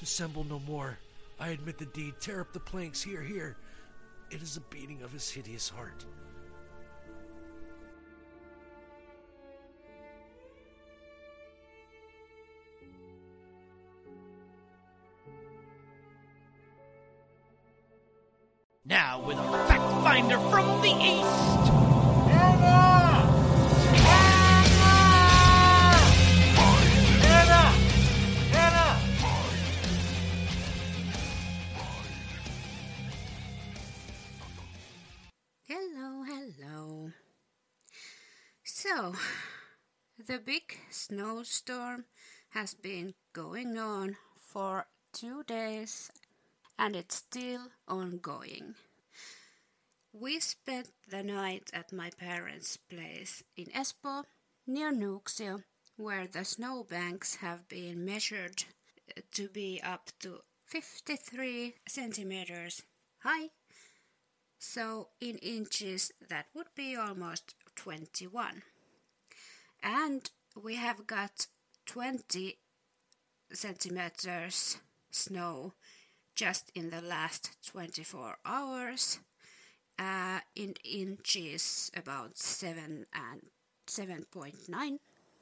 Dissemble no more. I admit the deed. Tear up the planks. Here, here. It is the beating of his hideous heart. Now with our fact finder from the east. Hanna! Hanna! Hanna! Hanna! Hello, hello. So, the big snowstorm has been going on for two days and it's still ongoing. We spent the night at my parents' place in Espoo, near Nuuksio, where the snowbanks have been measured to be up to 53 centimeters high. So, in inches, that would be almost 21. And we have got 20 centimeters snow just in the last 24 hours. Uh, in inches, about 7 and 7.9.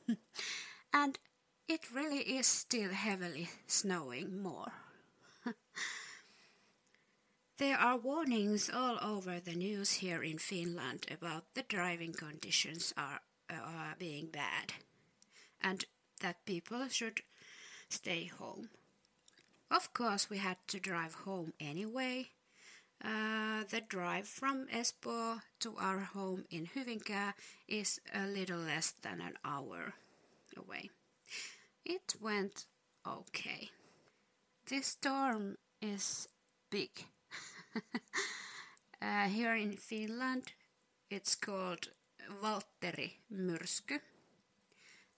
and it really is still heavily snowing more. There are warnings all over the news here in Finland about the driving conditions are uh, being bad and that people should stay home. Of course, we had to drive home anyway. Uh, the drive from Espoo to our home in Hyvinkää is a little less than an hour away. It went okay. This storm is big. uh, here in Finland, it's called Valtteri myrsky,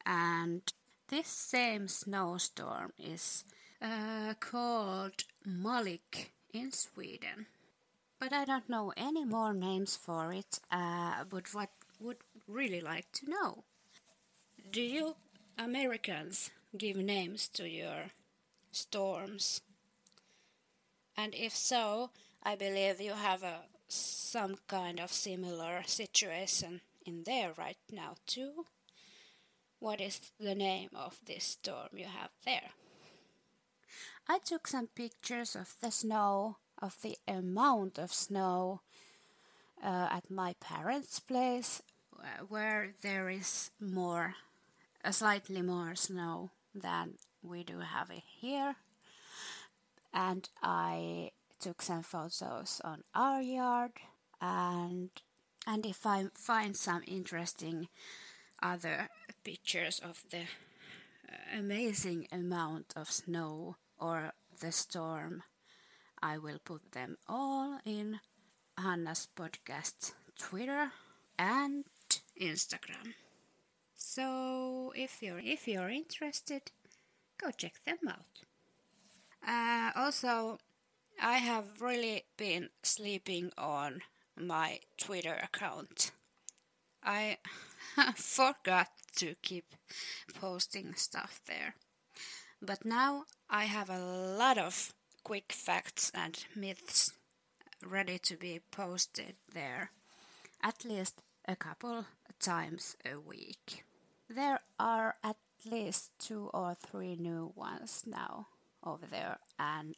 and this same snowstorm is uh, called Malik in Sweden. But I don't know any more names for it, uh, but what would really like to know. Do you Americans give names to your storms? And if so, I believe you have a some kind of similar situation in there right now too. What is the name of this storm you have there? I took some pictures of the snow, of the amount of snow uh, at my parents' place, where there is more, uh, slightly more snow than we do have it here. And I took some photos on our yard, and and if I find some interesting other pictures of the uh, amazing amount of snow or the storm, I will put them all in Hanna's podcast Twitter and Instagram. So if you're if you're interested, go check them out. Uh, also, I have really been sleeping on my Twitter account. I forgot to keep posting stuff there. But now I have a lot of quick facts and myths ready to be posted there at least a couple times a week. There are at least two or three new ones now over there and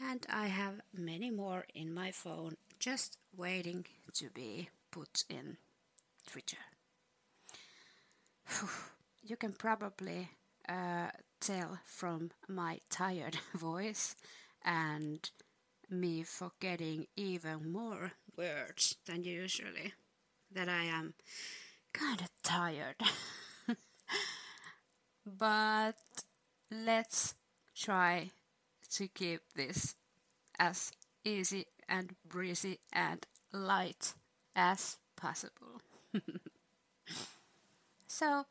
and I have many more in my phone just waiting to be put in Twitter. You can probably uh, tell from my tired voice and me forgetting even more words than usually that I am kind of tired. but let's try to keep this as easy and breezy and light as possible. so,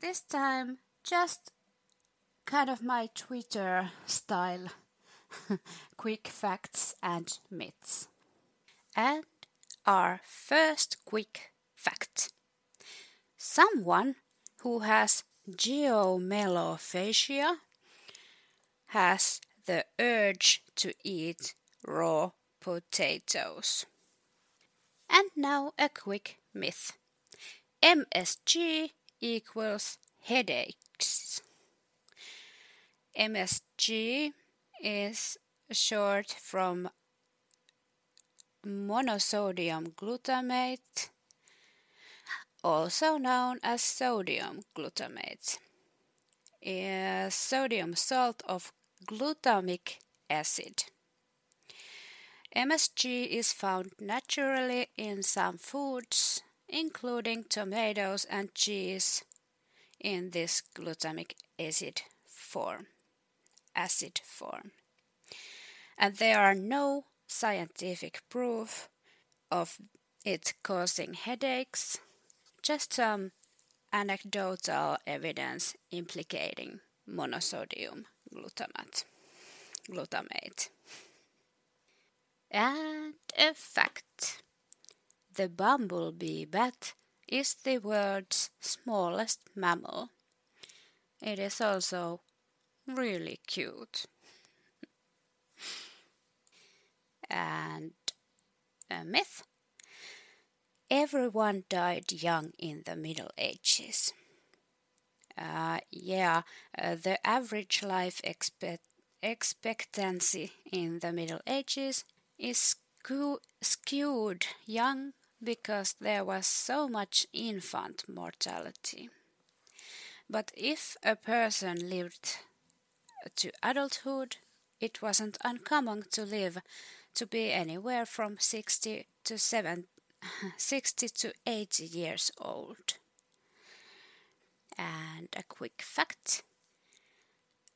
this time, just kind of my Twitter style quick facts and myths. And our first quick fact someone who has geomelophagia has the urge to eat raw potatoes. And now a quick myth MSG equals headaches. MSG is short from monosodium glutamate, also known as sodium glutamate. A sodium salt of glutamic acid. MSG is found naturally in some foods, including tomatoes and cheese, in this glutamic acid form. Acid form. And there are no scientific proof of it causing headaches, just some anecdotal evidence implicating monosodium glutamate. glutamate. And a fact the bumblebee bat is the world's smallest mammal. It is also really cute. and a myth. Everyone died young in the Middle Ages. Uh, yeah, uh, the average life expect expectancy in the Middle Ages is skewed young because there was so much infant mortality. But if a person lived to adulthood, it wasn't uncommon to live to be anywhere from 60 to 7, 60 to 80 years old. And a quick fact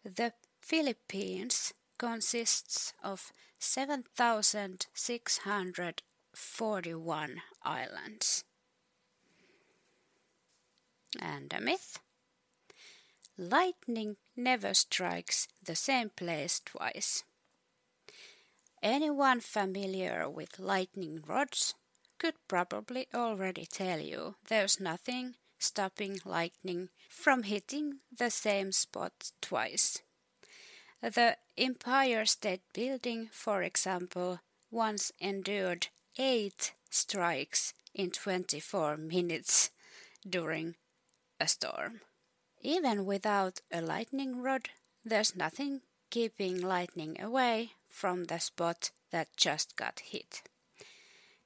the Philippines consists of 7,641 islands. And a myth lightning never strikes the same place twice. Anyone familiar with lightning rods could probably already tell you there's nothing stopping lightning from hitting the same spot twice. The Empire State Building, for example, once endured eight strikes in 24 minutes during a storm. Even without a lightning rod, there's nothing keeping lightning away from the spot that just got hit.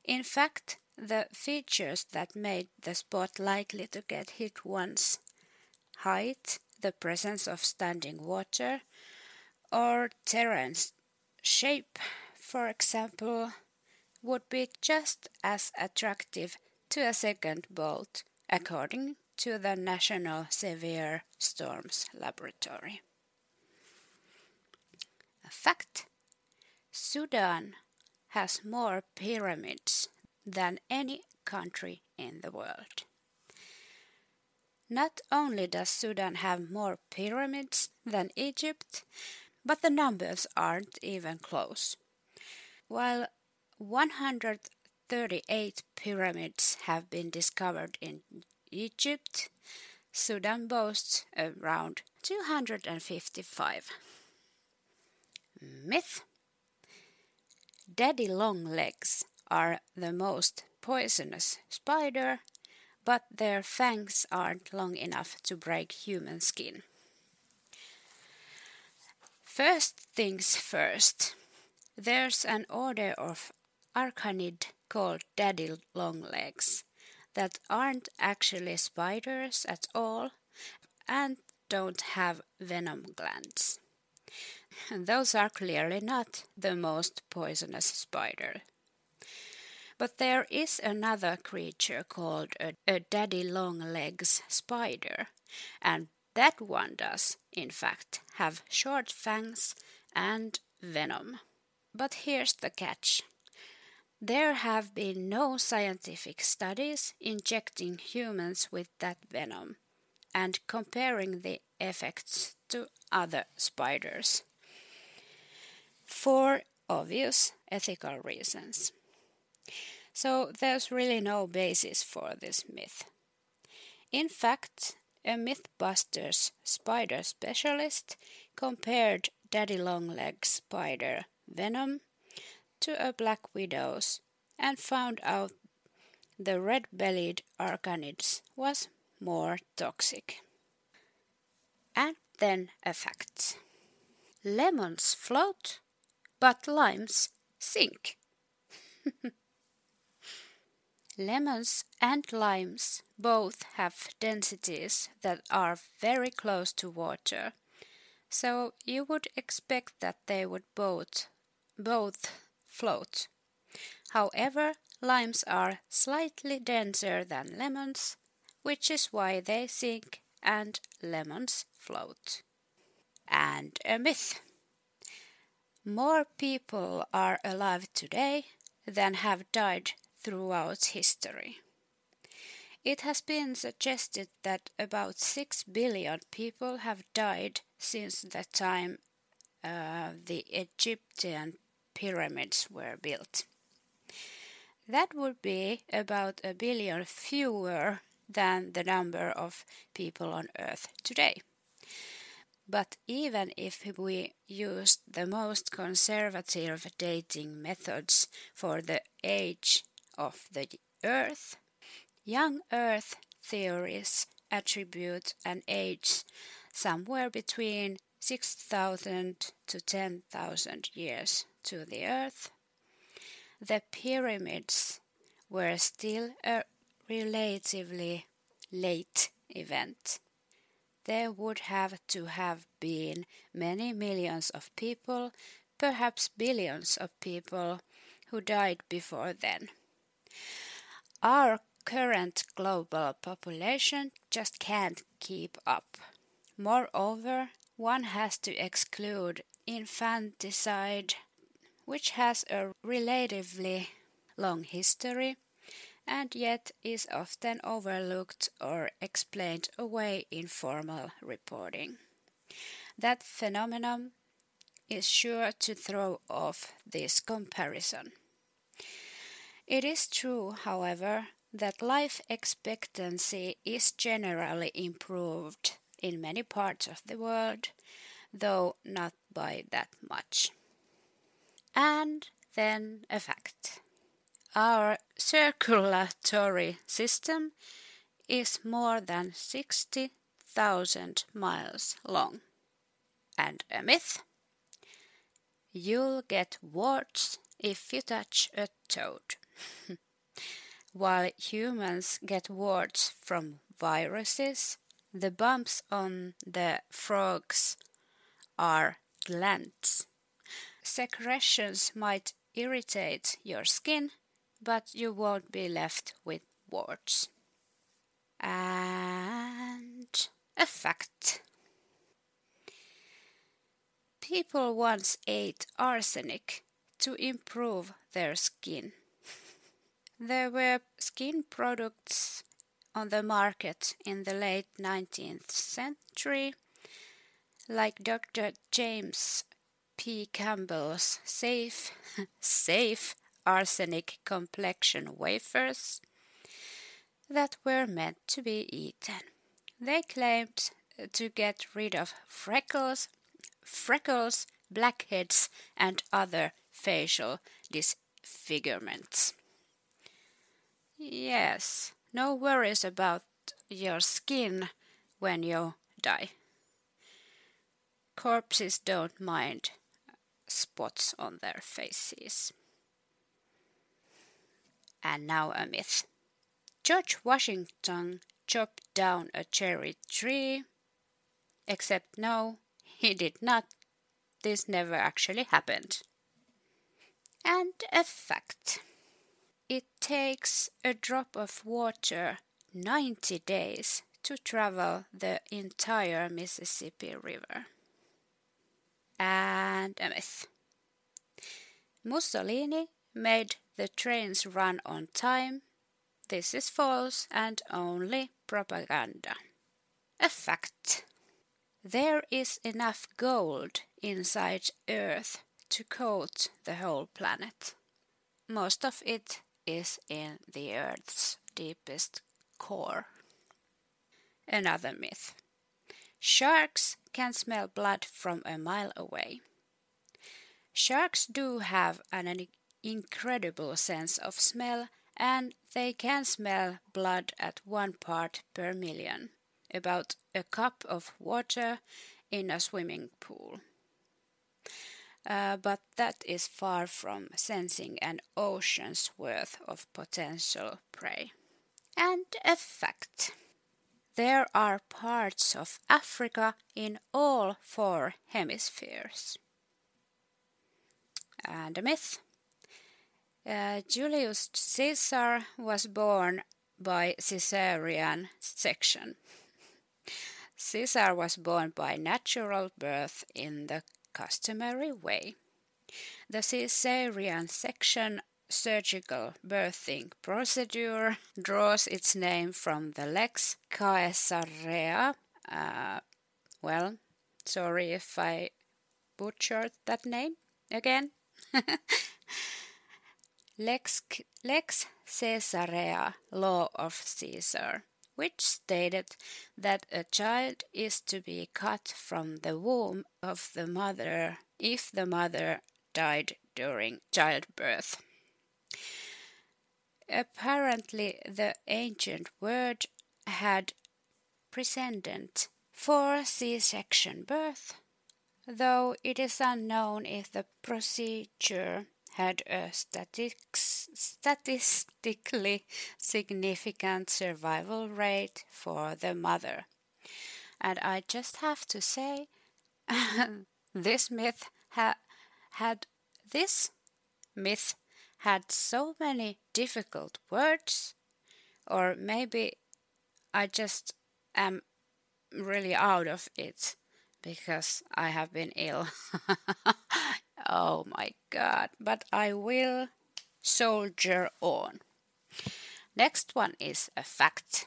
In fact, the features that made the spot likely to get hit once height, the presence of standing water, or terrain shape, for example, would be just as attractive to a second bolt, according to the National Severe Storms Laboratory. A fact Sudan has more pyramids than any country in the world. Not only does Sudan have more pyramids than Egypt, but the numbers aren't even close. While 138 pyramids have been discovered in Egypt, Sudan boasts around 255. Myth Daddy long legs are the most poisonous spider, but their fangs aren't long enough to break human skin. First things first, there's an order of arachnid called daddy longlegs that aren't actually spiders at all and don't have venom glands. Those are clearly not the most poisonous spider. But there is another creature called a, a daddy long legs spider, and That one does, in fact, have short fangs and venom. But here's the catch. There have been no scientific studies injecting humans with that venom and comparing the effects to other spiders. For obvious ethical reasons. So there's really no basis for this myth. In fact, a Mythbusters spider specialist compared daddy longlegs spider venom to a black widow's and found out the red-bellied arachnids was more toxic. And then fact. Lemons float, but limes sink. Lemons and limes both have densities that are very close to water, so you would expect that they would both both float. However, limes are slightly denser than lemons, which is why they sink and lemons float. And a myth. More people are alive today than have died throughout history. It has been suggested that about 6 billion people have died since the time uh, the Egyptian pyramids were built. That would be about a billion fewer than the number of people on Earth today. But even if we used the most conservative dating methods for the age of the Earth, young Earth theories attribute an age somewhere between 6,000 to 10,000 years to the Earth. The pyramids were still a relatively late event. There would have to have been many millions of people, perhaps billions of people, who died before then. Our current global population just can't keep up. Moreover, one has to exclude infanticide, which has a relatively long history and yet is often overlooked or explained away in formal reporting. That phenomenon is sure to throw off this comparison. It is true, however, that life expectancy is generally improved in many parts of the world, though not by that much. And then a fact. Our circulatory system is more than 60,000 miles long. And a myth. You'll get warts if you touch a toad. While humans get warts from viruses, the bumps on the frogs are glands. Secretions might irritate your skin, but you won't be left with warts. And a fact. People once ate arsenic to improve their skin. There were skin products on the market in the late 19th century, like Dr. James P. Campbell's safe, safe arsenic complexion wafers that were meant to be eaten. They claimed to get rid of freckles, freckles, blackheads, and other facial disfigurements. Yes, no worries about your skin when you die. Corpses don't mind spots on their faces. And now a myth. George Washington chopped down a cherry tree. Except no, he did not. This never actually happened. And a fact. It takes a drop of water 90 days to travel the entire Mississippi River. And a myth. Mussolini made the trains run on time. This is false and only propaganda. A fact. There is enough gold inside Earth to coat the whole planet. Most of it is in the Earth's deepest core. Another myth. Sharks can smell blood from a mile away. Sharks do have an incredible sense of smell and they can smell blood at one part per million, about a cup of water in a swimming pool. Uh, but that is far from sensing an ocean's worth of potential prey. And a fact there are parts of Africa in all four hemispheres. And a myth uh, Julius Caesar was born by caesarean section. Caesar was born by natural birth in the customary way. The caesarean section surgical birthing procedure draws its name from the lex caesarea. Uh, well, sorry if I butchered that name again. Lex, Lex Caesarea, law of Caesar, which stated that a child is to be cut from the womb of the mother if the mother died during childbirth. Apparently, the ancient word had precedent for C section birth, though it is unknown if the procedure had a statistics, statistically significant survival rate for the mother. And I just have to say, this myth ha- had this myth had so many difficult words, or maybe I just am really out of it because I have been ill. oh my god, but I will soldier on. Next one is a fact.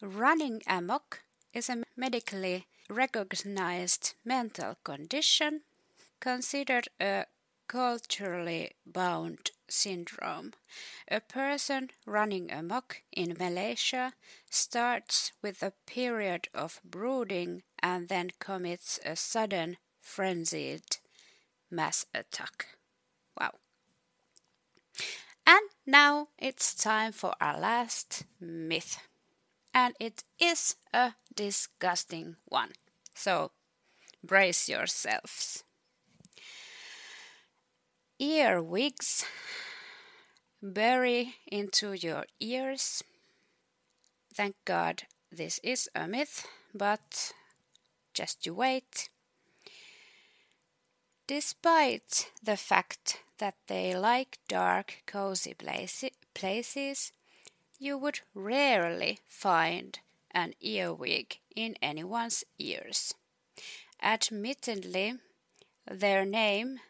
Running amok is a medically recognized mental condition considered a culturally bound syndrome. A person running amok in Malaysia starts with a period of brooding and then commits a sudden, frenzied mass attack. Wow. And now it's time for our last myth. And it is a disgusting one. So brace yourselves. Earwigs bury into your ears. Thank God this is a myth, but just you wait. Despite the fact that they like dark, cozy places, you would rarely find an earwig in anyone's ears. Admittedly, their name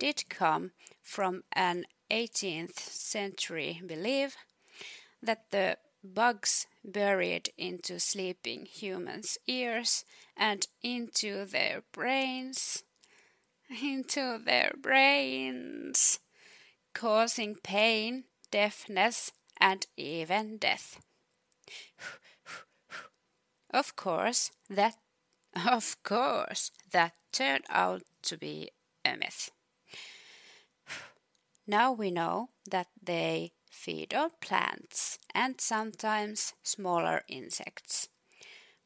did come from an 18th century belief that the bugs buried into sleeping humans' ears and into their brains into their brains, causing pain, deafness, and even death. Of course, that of course that turned out to be a myth. Now we know that they feed on plants and sometimes smaller insects,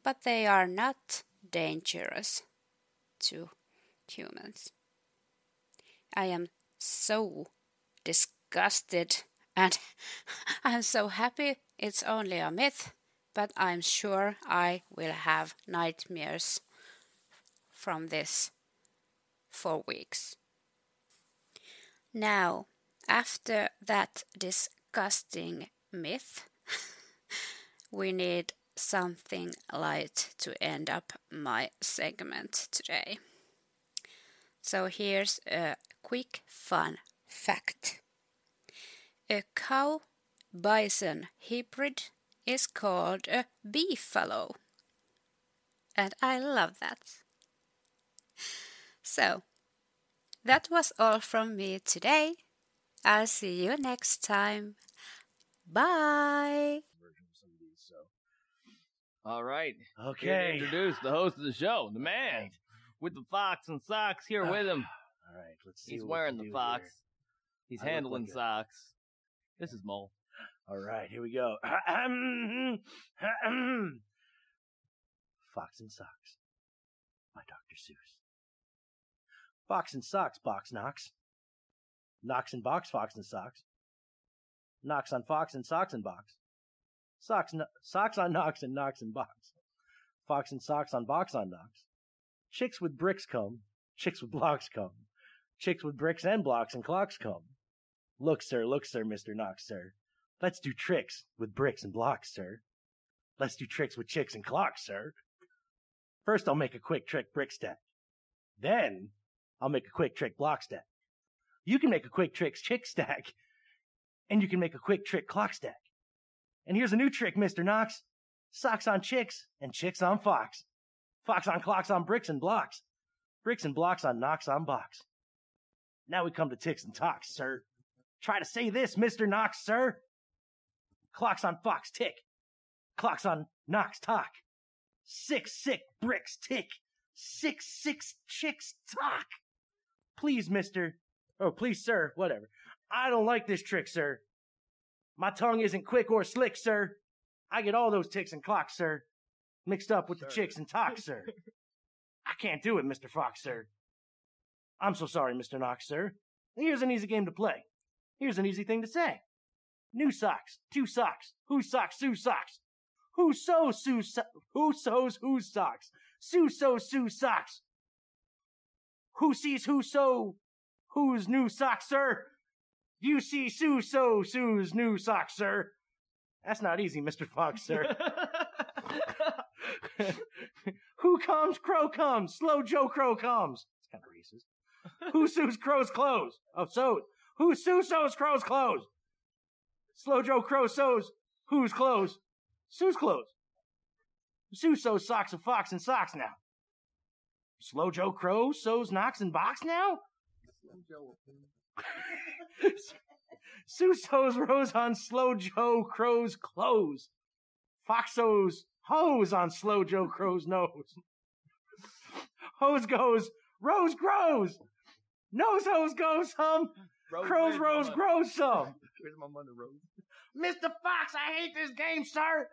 but they are not dangerous to humans. I am so disgusted and I'm so happy it's only a myth, but I'm sure I will have nightmares from this for weeks. Now, after that disgusting myth, we need something light to end up my segment today. So here's a quick fun fact. A cow bison hybrid is called a beefalo. And I love that. So, that was all from me today. I'll see you next time. Bye. All right. Okay. Introduce the host of the show, the man with the fox and socks here with him. All right, let's see. He's what we wearing can the fox. here. He's I handling like socks. This is Mole. All right, here we go. Fox and Socks by Dr. Seuss. Fox and Socks, Box Knocks. Knocks and Box, Fox and Socks. Knocks on Fox and Socks and Box. Socks, no- socks on Knocks and Knocks and Box. Fox and Socks on Box on Knocks. Chicks with bricks come. Chicks with blocks come. Chicks with bricks and blocks and clocks come. Look, sir, look, sir, Mr. Knox, sir. Let's do tricks with bricks and blocks, sir. Let's do tricks with chicks and clocks, sir. First, I'll make a quick trick brick stack. Then, I'll make a quick trick block stack. You can make a quick trick chick stack. And you can make a quick trick clock stack. And here's a new trick, Mr. Knox. Socks on chicks and chicks on fox. Fox on clocks on bricks and blocks. Bricks and blocks on knocks on box. Now we come to ticks and talks, sir. Try to say this, Mr. Knox, sir. Clocks on Fox tick. Clocks on Knox talk. Six sick bricks tick. Six six chicks talk. Please, Mister. Oh, please, sir. Whatever. I don't like this trick, sir. My tongue isn't quick or slick, sir. I get all those ticks and clocks, sir, mixed up with the chicks and talks, sir. I can't do it, Mr. Fox, sir. I'm so sorry, Mr. Knox, sir. Here's an easy game to play. Here's an easy thing to say. New socks, two socks, who socks, Sue socks. Who sews Sue so- who sews whose socks? Sue sews Sue socks. Who sees who sew whose new socks, sir? You see Sue sew Sue's new socks, sir. That's not easy, Mr. Fox, sir. who comes? Crow comes. Slow Joe Crow comes. It's kind of racist. Who sews Crow's clothes? Oh, so. Who Sue sews Crow's clothes? Slow Joe Crow sews whose clothes? Sue's clothes. Sue sews socks of Fox and socks now. Slow Joe Crow sews Knox and Box now? Sue sews Rose on Slow Joe Crow's clothes. Fox sews hose on Slow Joe Crow's nose. Hose goes, Rose grows. Nose hose goes some. Crow's rose grows some. Where's my money, Rose? Mr. Fox, I hate this game, sir.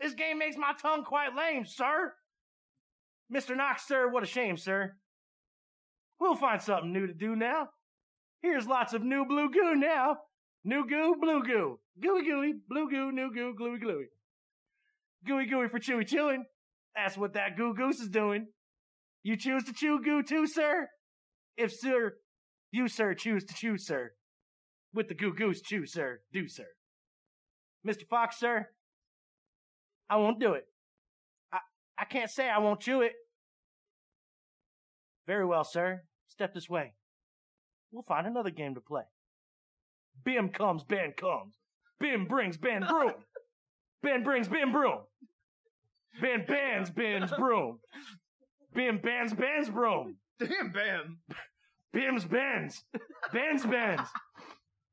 This game makes my tongue quite lame, sir. Mr. Knox, sir, what a shame, sir. We'll find something new to do now. Here's lots of new blue goo now. New goo, blue goo. Gooey gooey, blue goo, new goo, gluey gluey. Gooey gooey for chewy chewing. That's what that goo goose is doing. You choose to chew goo too, sir? If sir, you, sir, choose to chew, sir. With the goo goose chew, sir. Do, sir. Mr. Fox, sir, I won't do it. I, I can't say I won't chew it. Very well, sir. Step this way. We'll find another game to play. Bim comes, Ben comes. Bim brings Ben broom. Ben brings Bim broom. Ben bans Ben's broom. Bim bans Ben's broom. Damn, Bam. Bim's bends. Ben's bends.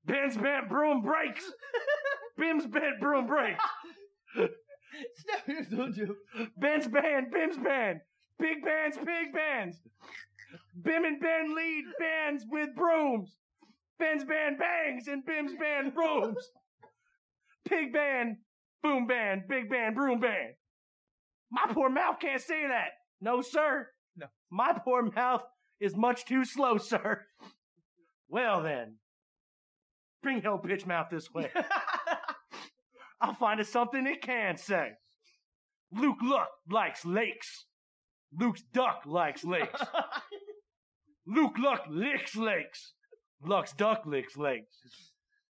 Ben's bent broom breaks. Bim's bent broom breaks. Step here, don't you? Ben's band, Bim's band. Big bands, big bands. Bim and Ben lead bands with brooms. Ben's band bangs and Bim's band brooms. Pig band, boom band, big band, broom band. My poor mouth can't say that. No, sir. No. My poor mouth is much too slow, sir. Well then, bring your bitch mouth this way. I'll find us something it can say. Luke Luck likes lakes. Luke's duck likes lakes. Luke Luck licks lakes. Luck's duck licks lakes.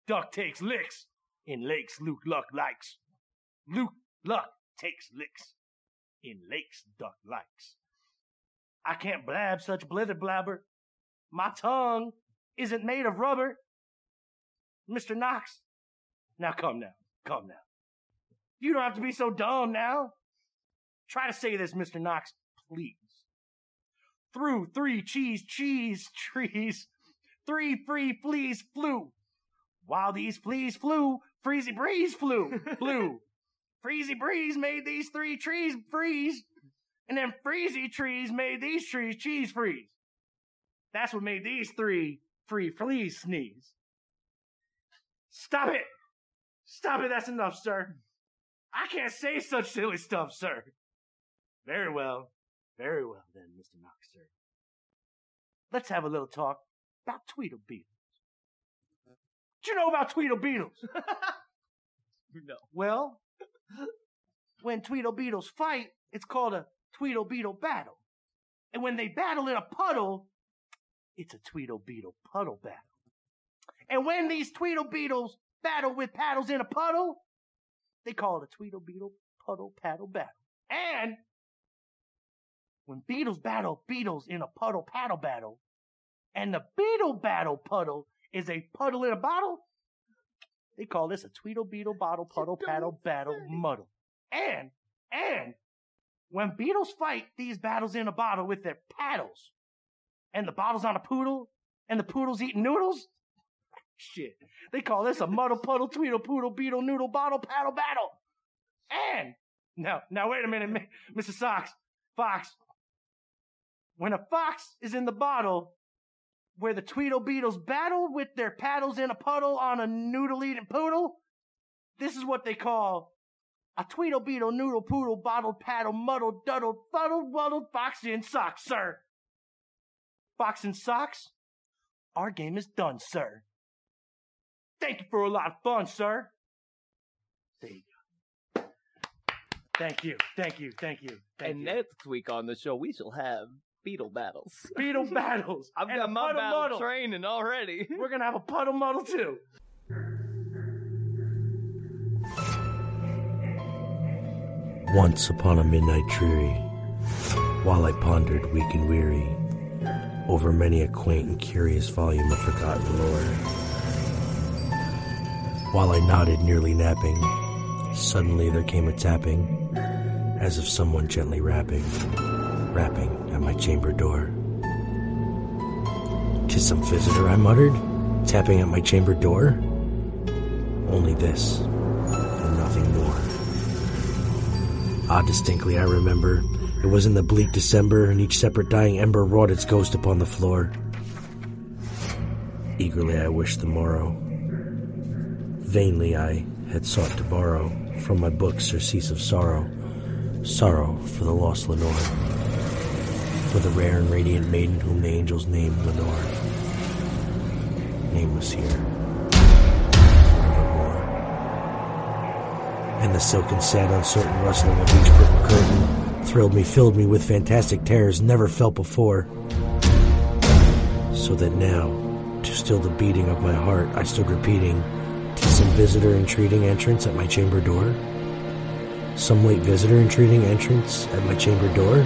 Duck takes licks in lakes Luke Luck likes. Luke Luck takes licks. In lakes, duck likes. I can't blab such blither blabber. My tongue isn't made of rubber. Mr. Knox, now come now, come now. You don't have to be so dumb now. Try to say this, Mr. Knox, please. Through three cheese cheese trees, three free fleas flew. While these fleas flew, freezy breeze flew, flew. Freezy breeze made these three trees freeze, and then freezy trees made these trees cheese freeze. That's what made these three free fleas sneeze. Stop it! Stop it, that's enough, sir. I can't say such silly stuff, sir. Very well. Very well then, Mr. Knox, sir. Let's have a little talk about Tweedle Beetles. What you know about Tweedle Beetles? no. Well, when Tweedle Beetles fight, it's called a Tweedle Beetle battle. And when they battle in a puddle, it's a Tweedle Beetle puddle battle. And when these Tweedle Beetles battle with paddles in a puddle, they call it a Tweedle Beetle puddle paddle battle. And when beetles battle beetles in a puddle paddle battle, and the beetle battle puddle is a puddle in a bottle, they call this a Tweedle Beetle bottle puddle paddle battle muddle. And, and, when beetles fight these battles in a bottle with their paddles, and the bottle's on a poodle, and the poodle's eating noodles, shit, they call this a muddle puddle tweedle poodle beetle noodle bottle paddle battle. And, now, now wait a minute, Mr. Sox, Fox. When a fox is in the bottle, where the Tweedle Beetles battle with their paddles in a puddle on a noodle eating poodle, this is what they call a Tweedle Beetle noodle poodle bottled paddle muddled duddled fuddled wuddled fox in socks, sir. Fox in socks? Our game is done, sir. Thank you for a lot of fun, sir. There you go. Thank you, thank you, thank you. Thank and you. next week on the show, we shall have beetle battles. Beetle battles. I've and got a my puddle battle muddle. training already. We're gonna have a puddle muddle too. Once upon a midnight dreary, while I pondered weak and weary over many a quaint and curious volume of forgotten lore, while I nodded, nearly napping, suddenly there came a tapping, as of someone gently rapping, rapping at my chamber door. To some visitor, I muttered, tapping at my chamber door. Only this, and nothing more. Ah, distinctly I remember. It was in the bleak December, and each separate dying ember wrought its ghost upon the floor. Eagerly I wished the morrow. Vainly I had sought to borrow from my book surcease of sorrow, sorrow for the lost Lenore, for the rare and radiant maiden whom the angels named Lenore. Nameless here, forevermore and the silken, sad, uncertain rustling of each purple curtain thrilled me, filled me with fantastic terrors never felt before. So that now, to still the beating of my heart, I stood repeating, "'Tis some visitor entreating entrance at my chamber door." Some late visitor entreating entrance at my chamber door.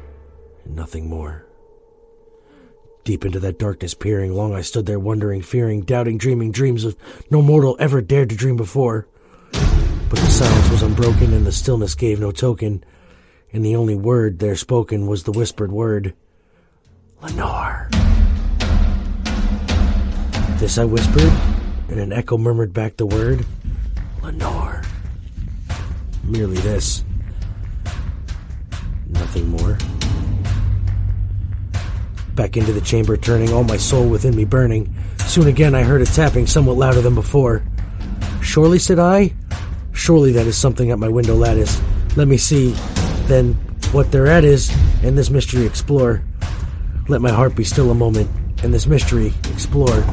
and nothing more. Deep into that darkness peering, long I stood there wondering, fearing, doubting, dreaming dreams of no mortal ever dared to dream before. But the silence was unbroken, and the stillness gave no token, and the only word there spoken was the whispered word, Lenore. This I whispered, and an echo murmured back the word, Lenore. Merely this. Nothing more. Back into the chamber, turning, all my soul within me burning. Soon again I heard a tapping somewhat louder than before. Surely, said I, Surely that is something at my window lattice. Let me see, then, what thereat is, and this mystery explore. Let my heart be still a moment, and this mystery explore.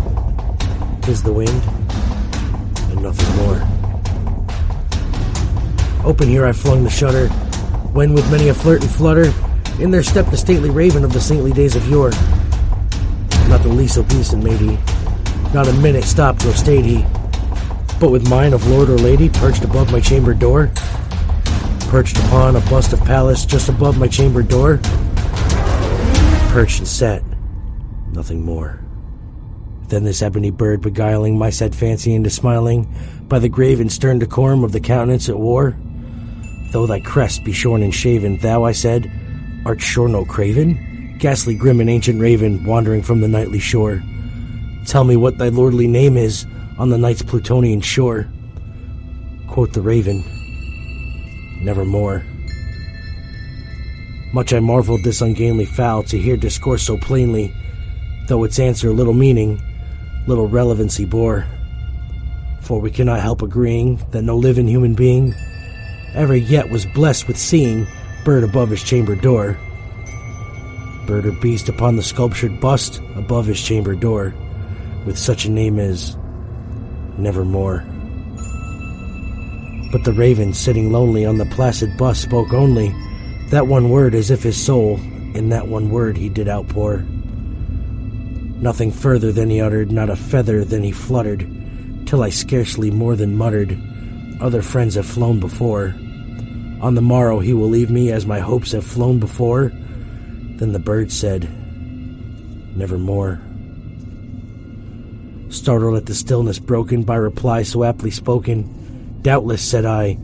Tis the wind, and nothing more. Open here I flung the shutter, when with many a flirt and flutter, in there stepped the stately raven of the saintly days of yore. Not the least obeisant made he, not a minute stopped or stayed he, but with mine of lord or lady perched above my chamber door, perched upon a bust of Pallas just above my chamber door, perched and sat, nothing more. Then this ebony bird beguiling my sad fancy into smiling by the grave and stern decorum of the countenance it wore. Though thy crest be shorn and shaven, thou, I said, art sure no craven? Ghastly grim and ancient raven, wandering from the nightly shore. Tell me what thy lordly name is on the night's Plutonian shore. Quoth the raven, Nevermore. Much I marveled this ungainly fowl to hear discourse so plainly, though its answer little meaning, little relevancy bore. For we cannot help agreeing that no living human being ever yet was blessed with seeing bird above his chamber door. Bird or beast upon the sculptured bust above his chamber door, with such a name as Nevermore. But the raven, sitting lonely on the placid bust, spoke only that one word as if his soul, in that one word, he did outpour. Nothing further than he uttered, not a feather than he fluttered, till I scarcely more than muttered, Other friends have flown before. On the morrow he will leave me as my hopes have flown before. Then the bird said, Nevermore. Startled at the stillness broken by reply so aptly spoken, Doubtless, said I,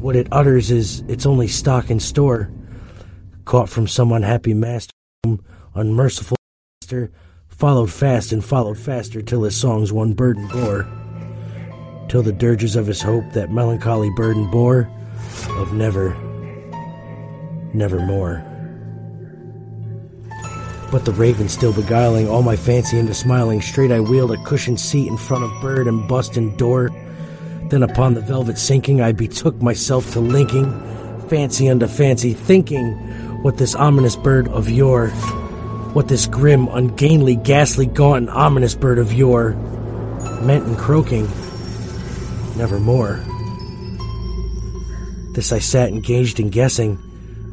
what it utters is its only stock and store, caught from some unhappy master, unmerciful master followed fast and followed faster till his songs one burden bore, till the dirges of his hope that melancholy burden bore, of never, nevermore. But the raven still beguiling all my fancy into smiling, straight I wheeled a cushioned seat in front of bird and bust and door. Then upon the velvet sinking, I betook myself to linking fancy unto fancy, thinking what this ominous bird of yore, what this grim, ungainly, ghastly, gaunt, and ominous bird of yore meant in croaking, nevermore. This I sat engaged in guessing,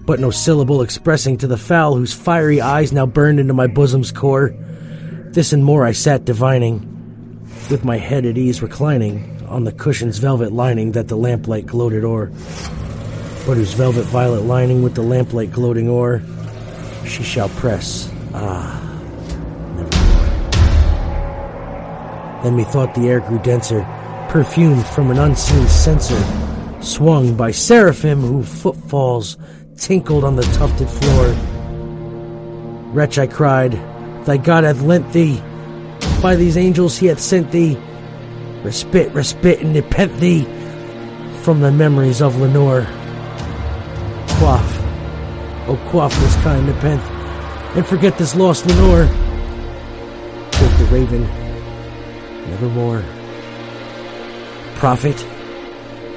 but no syllable expressing to the fowl whose fiery eyes now burned into my bosom's core. This and more I sat divining, with my head at ease reclining on the cushion's velvet lining that the lamplight gloated o'er, but whose velvet violet lining with the lamplight gloating o'er, she shall press. Ah, nevermore. Then methought the air grew denser, perfumed from an unseen censer, swung by seraphim whose footfalls tinkled on the tufted floor. Wretch, I cried, thy God hath lent thee, by these angels he hath sent thee, respite, respite, and repent thee from the memories of Lenore. Quaff, oh quaff this kind nepenthe, and forget this lost Lenore. Quoth the raven, nevermore. Prophet,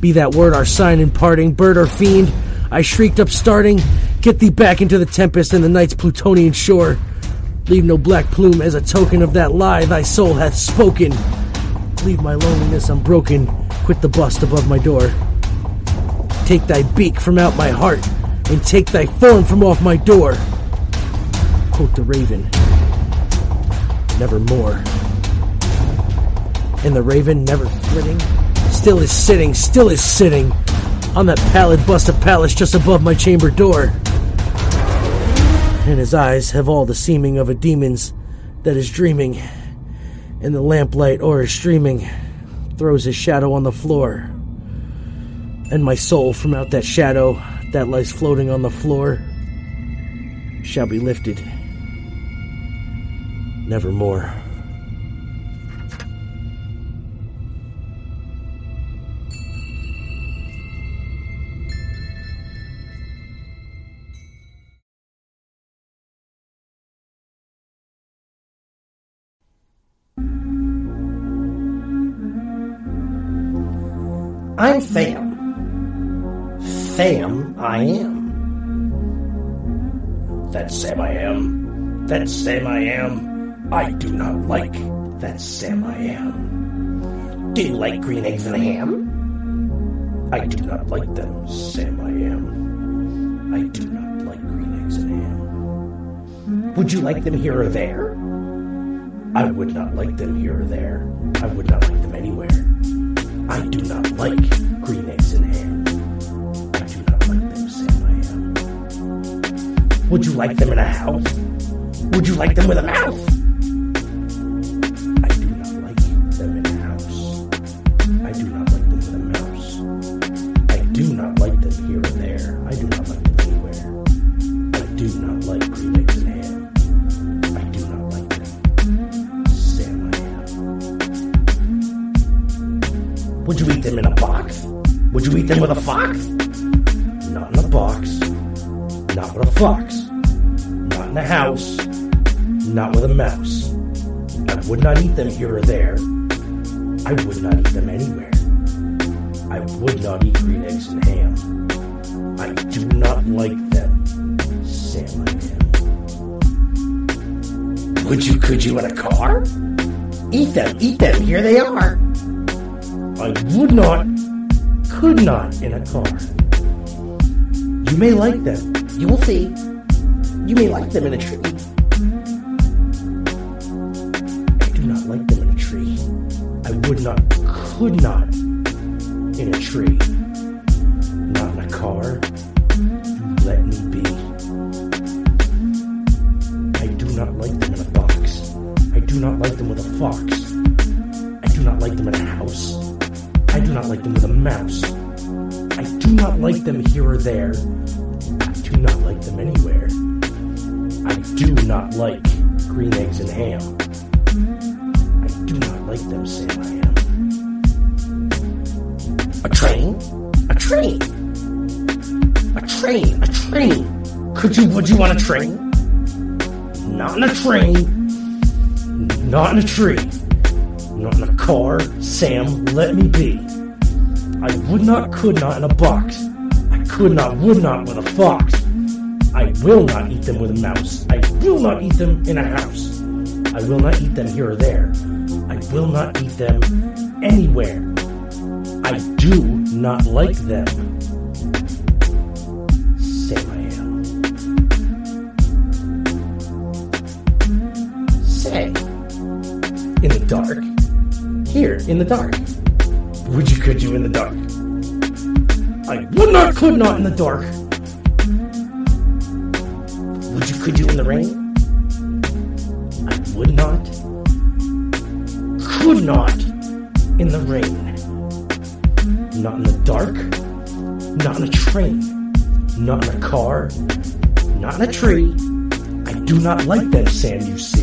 Be that word our sign in parting, bird or fiend, I shrieked up starting, get thee back into the tempest and the night's Plutonian shore. Leave no black plume as a token of that lie thy soul hath spoken. Leave my loneliness unbroken, quit the bust above my door. Take thy beak from out my heart, and take thy form from off my door. Quoth the raven, Nevermore. And the raven, never flitting, still is sitting, still is sitting on that pallid bust of Pallas just above my chamber door. And his eyes have all the seeming of a demon's that is dreaming, and the lamplight o'er his streaming throws his shadow on the floor. And my soul from out that shadow that lies floating on the floor shall be lifted nevermore. I'm Fam. Fam, I am. That Sam I am. That Sam I am. I do not like that Sam I am. Do you like green eggs and ham? I do not like them, Sam I am. I do not like green eggs and ham. Would you like them here or there? I would not like them here or there. I would not like them anywhere. I do not like green eggs and ham. I do not like them, Sam I am. Would you like them in a house? Would you like them with a mouth? Eat with a fox? Not in a box. Not with a fox. Not in a house. Not with a mouse. I would not eat them here or there. I would not eat them anywhere. I would not eat green eggs and ham. I do not like them. Sam I am. Would you, could you in a car? Eat them, eat them, here they are. I would not, could not in a car. You may like them. You will see. You may like them in a tree. I do not like them in a tree. I would not, could not in a tree. Not in a car. Let me be. I do not like them in a box. I do not like them with a fox. I do not like them in a house. I do not like them with a mouse. I do not like them here or there. I do not like them anywhere. I do not like green eggs and ham. I do not like them, Sam I am. A train? A train? A train, a train. Could you, would you want a train? Not in a train. Not in a tree. Not in a car. Sam, let me be. Would not, could not in a box. I could not, would not with a fox. I will not eat them with a mouse. I will not eat them in a house. I will not eat them here or there. I will not eat them anywhere. I do not like them. I am. Say, in the dark, here in the dark, would you, could you in the dark? Could not in the dark. Would you, could you in the rain? I would not, could not in the rain. Not in the dark, not in a train, not in a car, not in a tree. I do not like them, Sam, you see.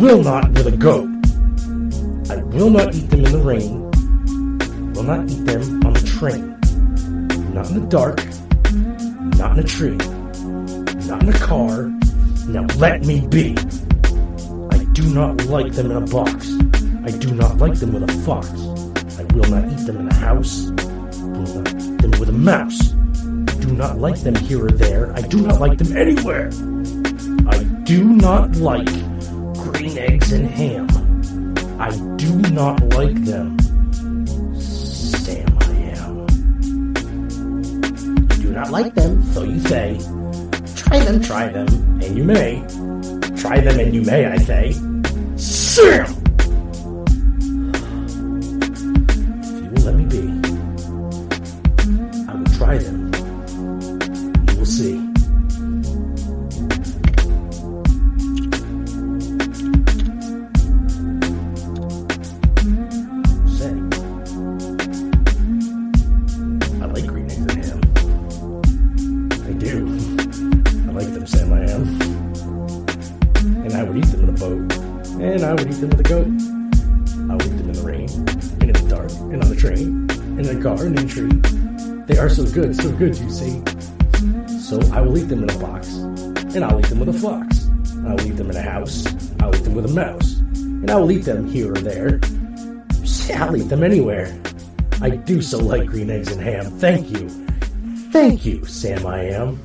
Will not, with a goat. I will not eat them in the rain. I will not eat them on the train. Not in the dark. Not in a tree. Not in a car. Now let me be. I do not like them in a box. I do not like them with a fox. I will not eat them in a house. Will not eat them with a mouse. I do not like them here or there. I do not like them anywhere. I do not like eggs and ham. I do not like them. Sam, I am. You do not like them, so you say. Try them, try them, and you may. Try them and you may, I say. Sam! And I will eat them here or there. I'll eat them anywhere. I do so like green eggs and ham. Thank you. Thank you, Sam I am.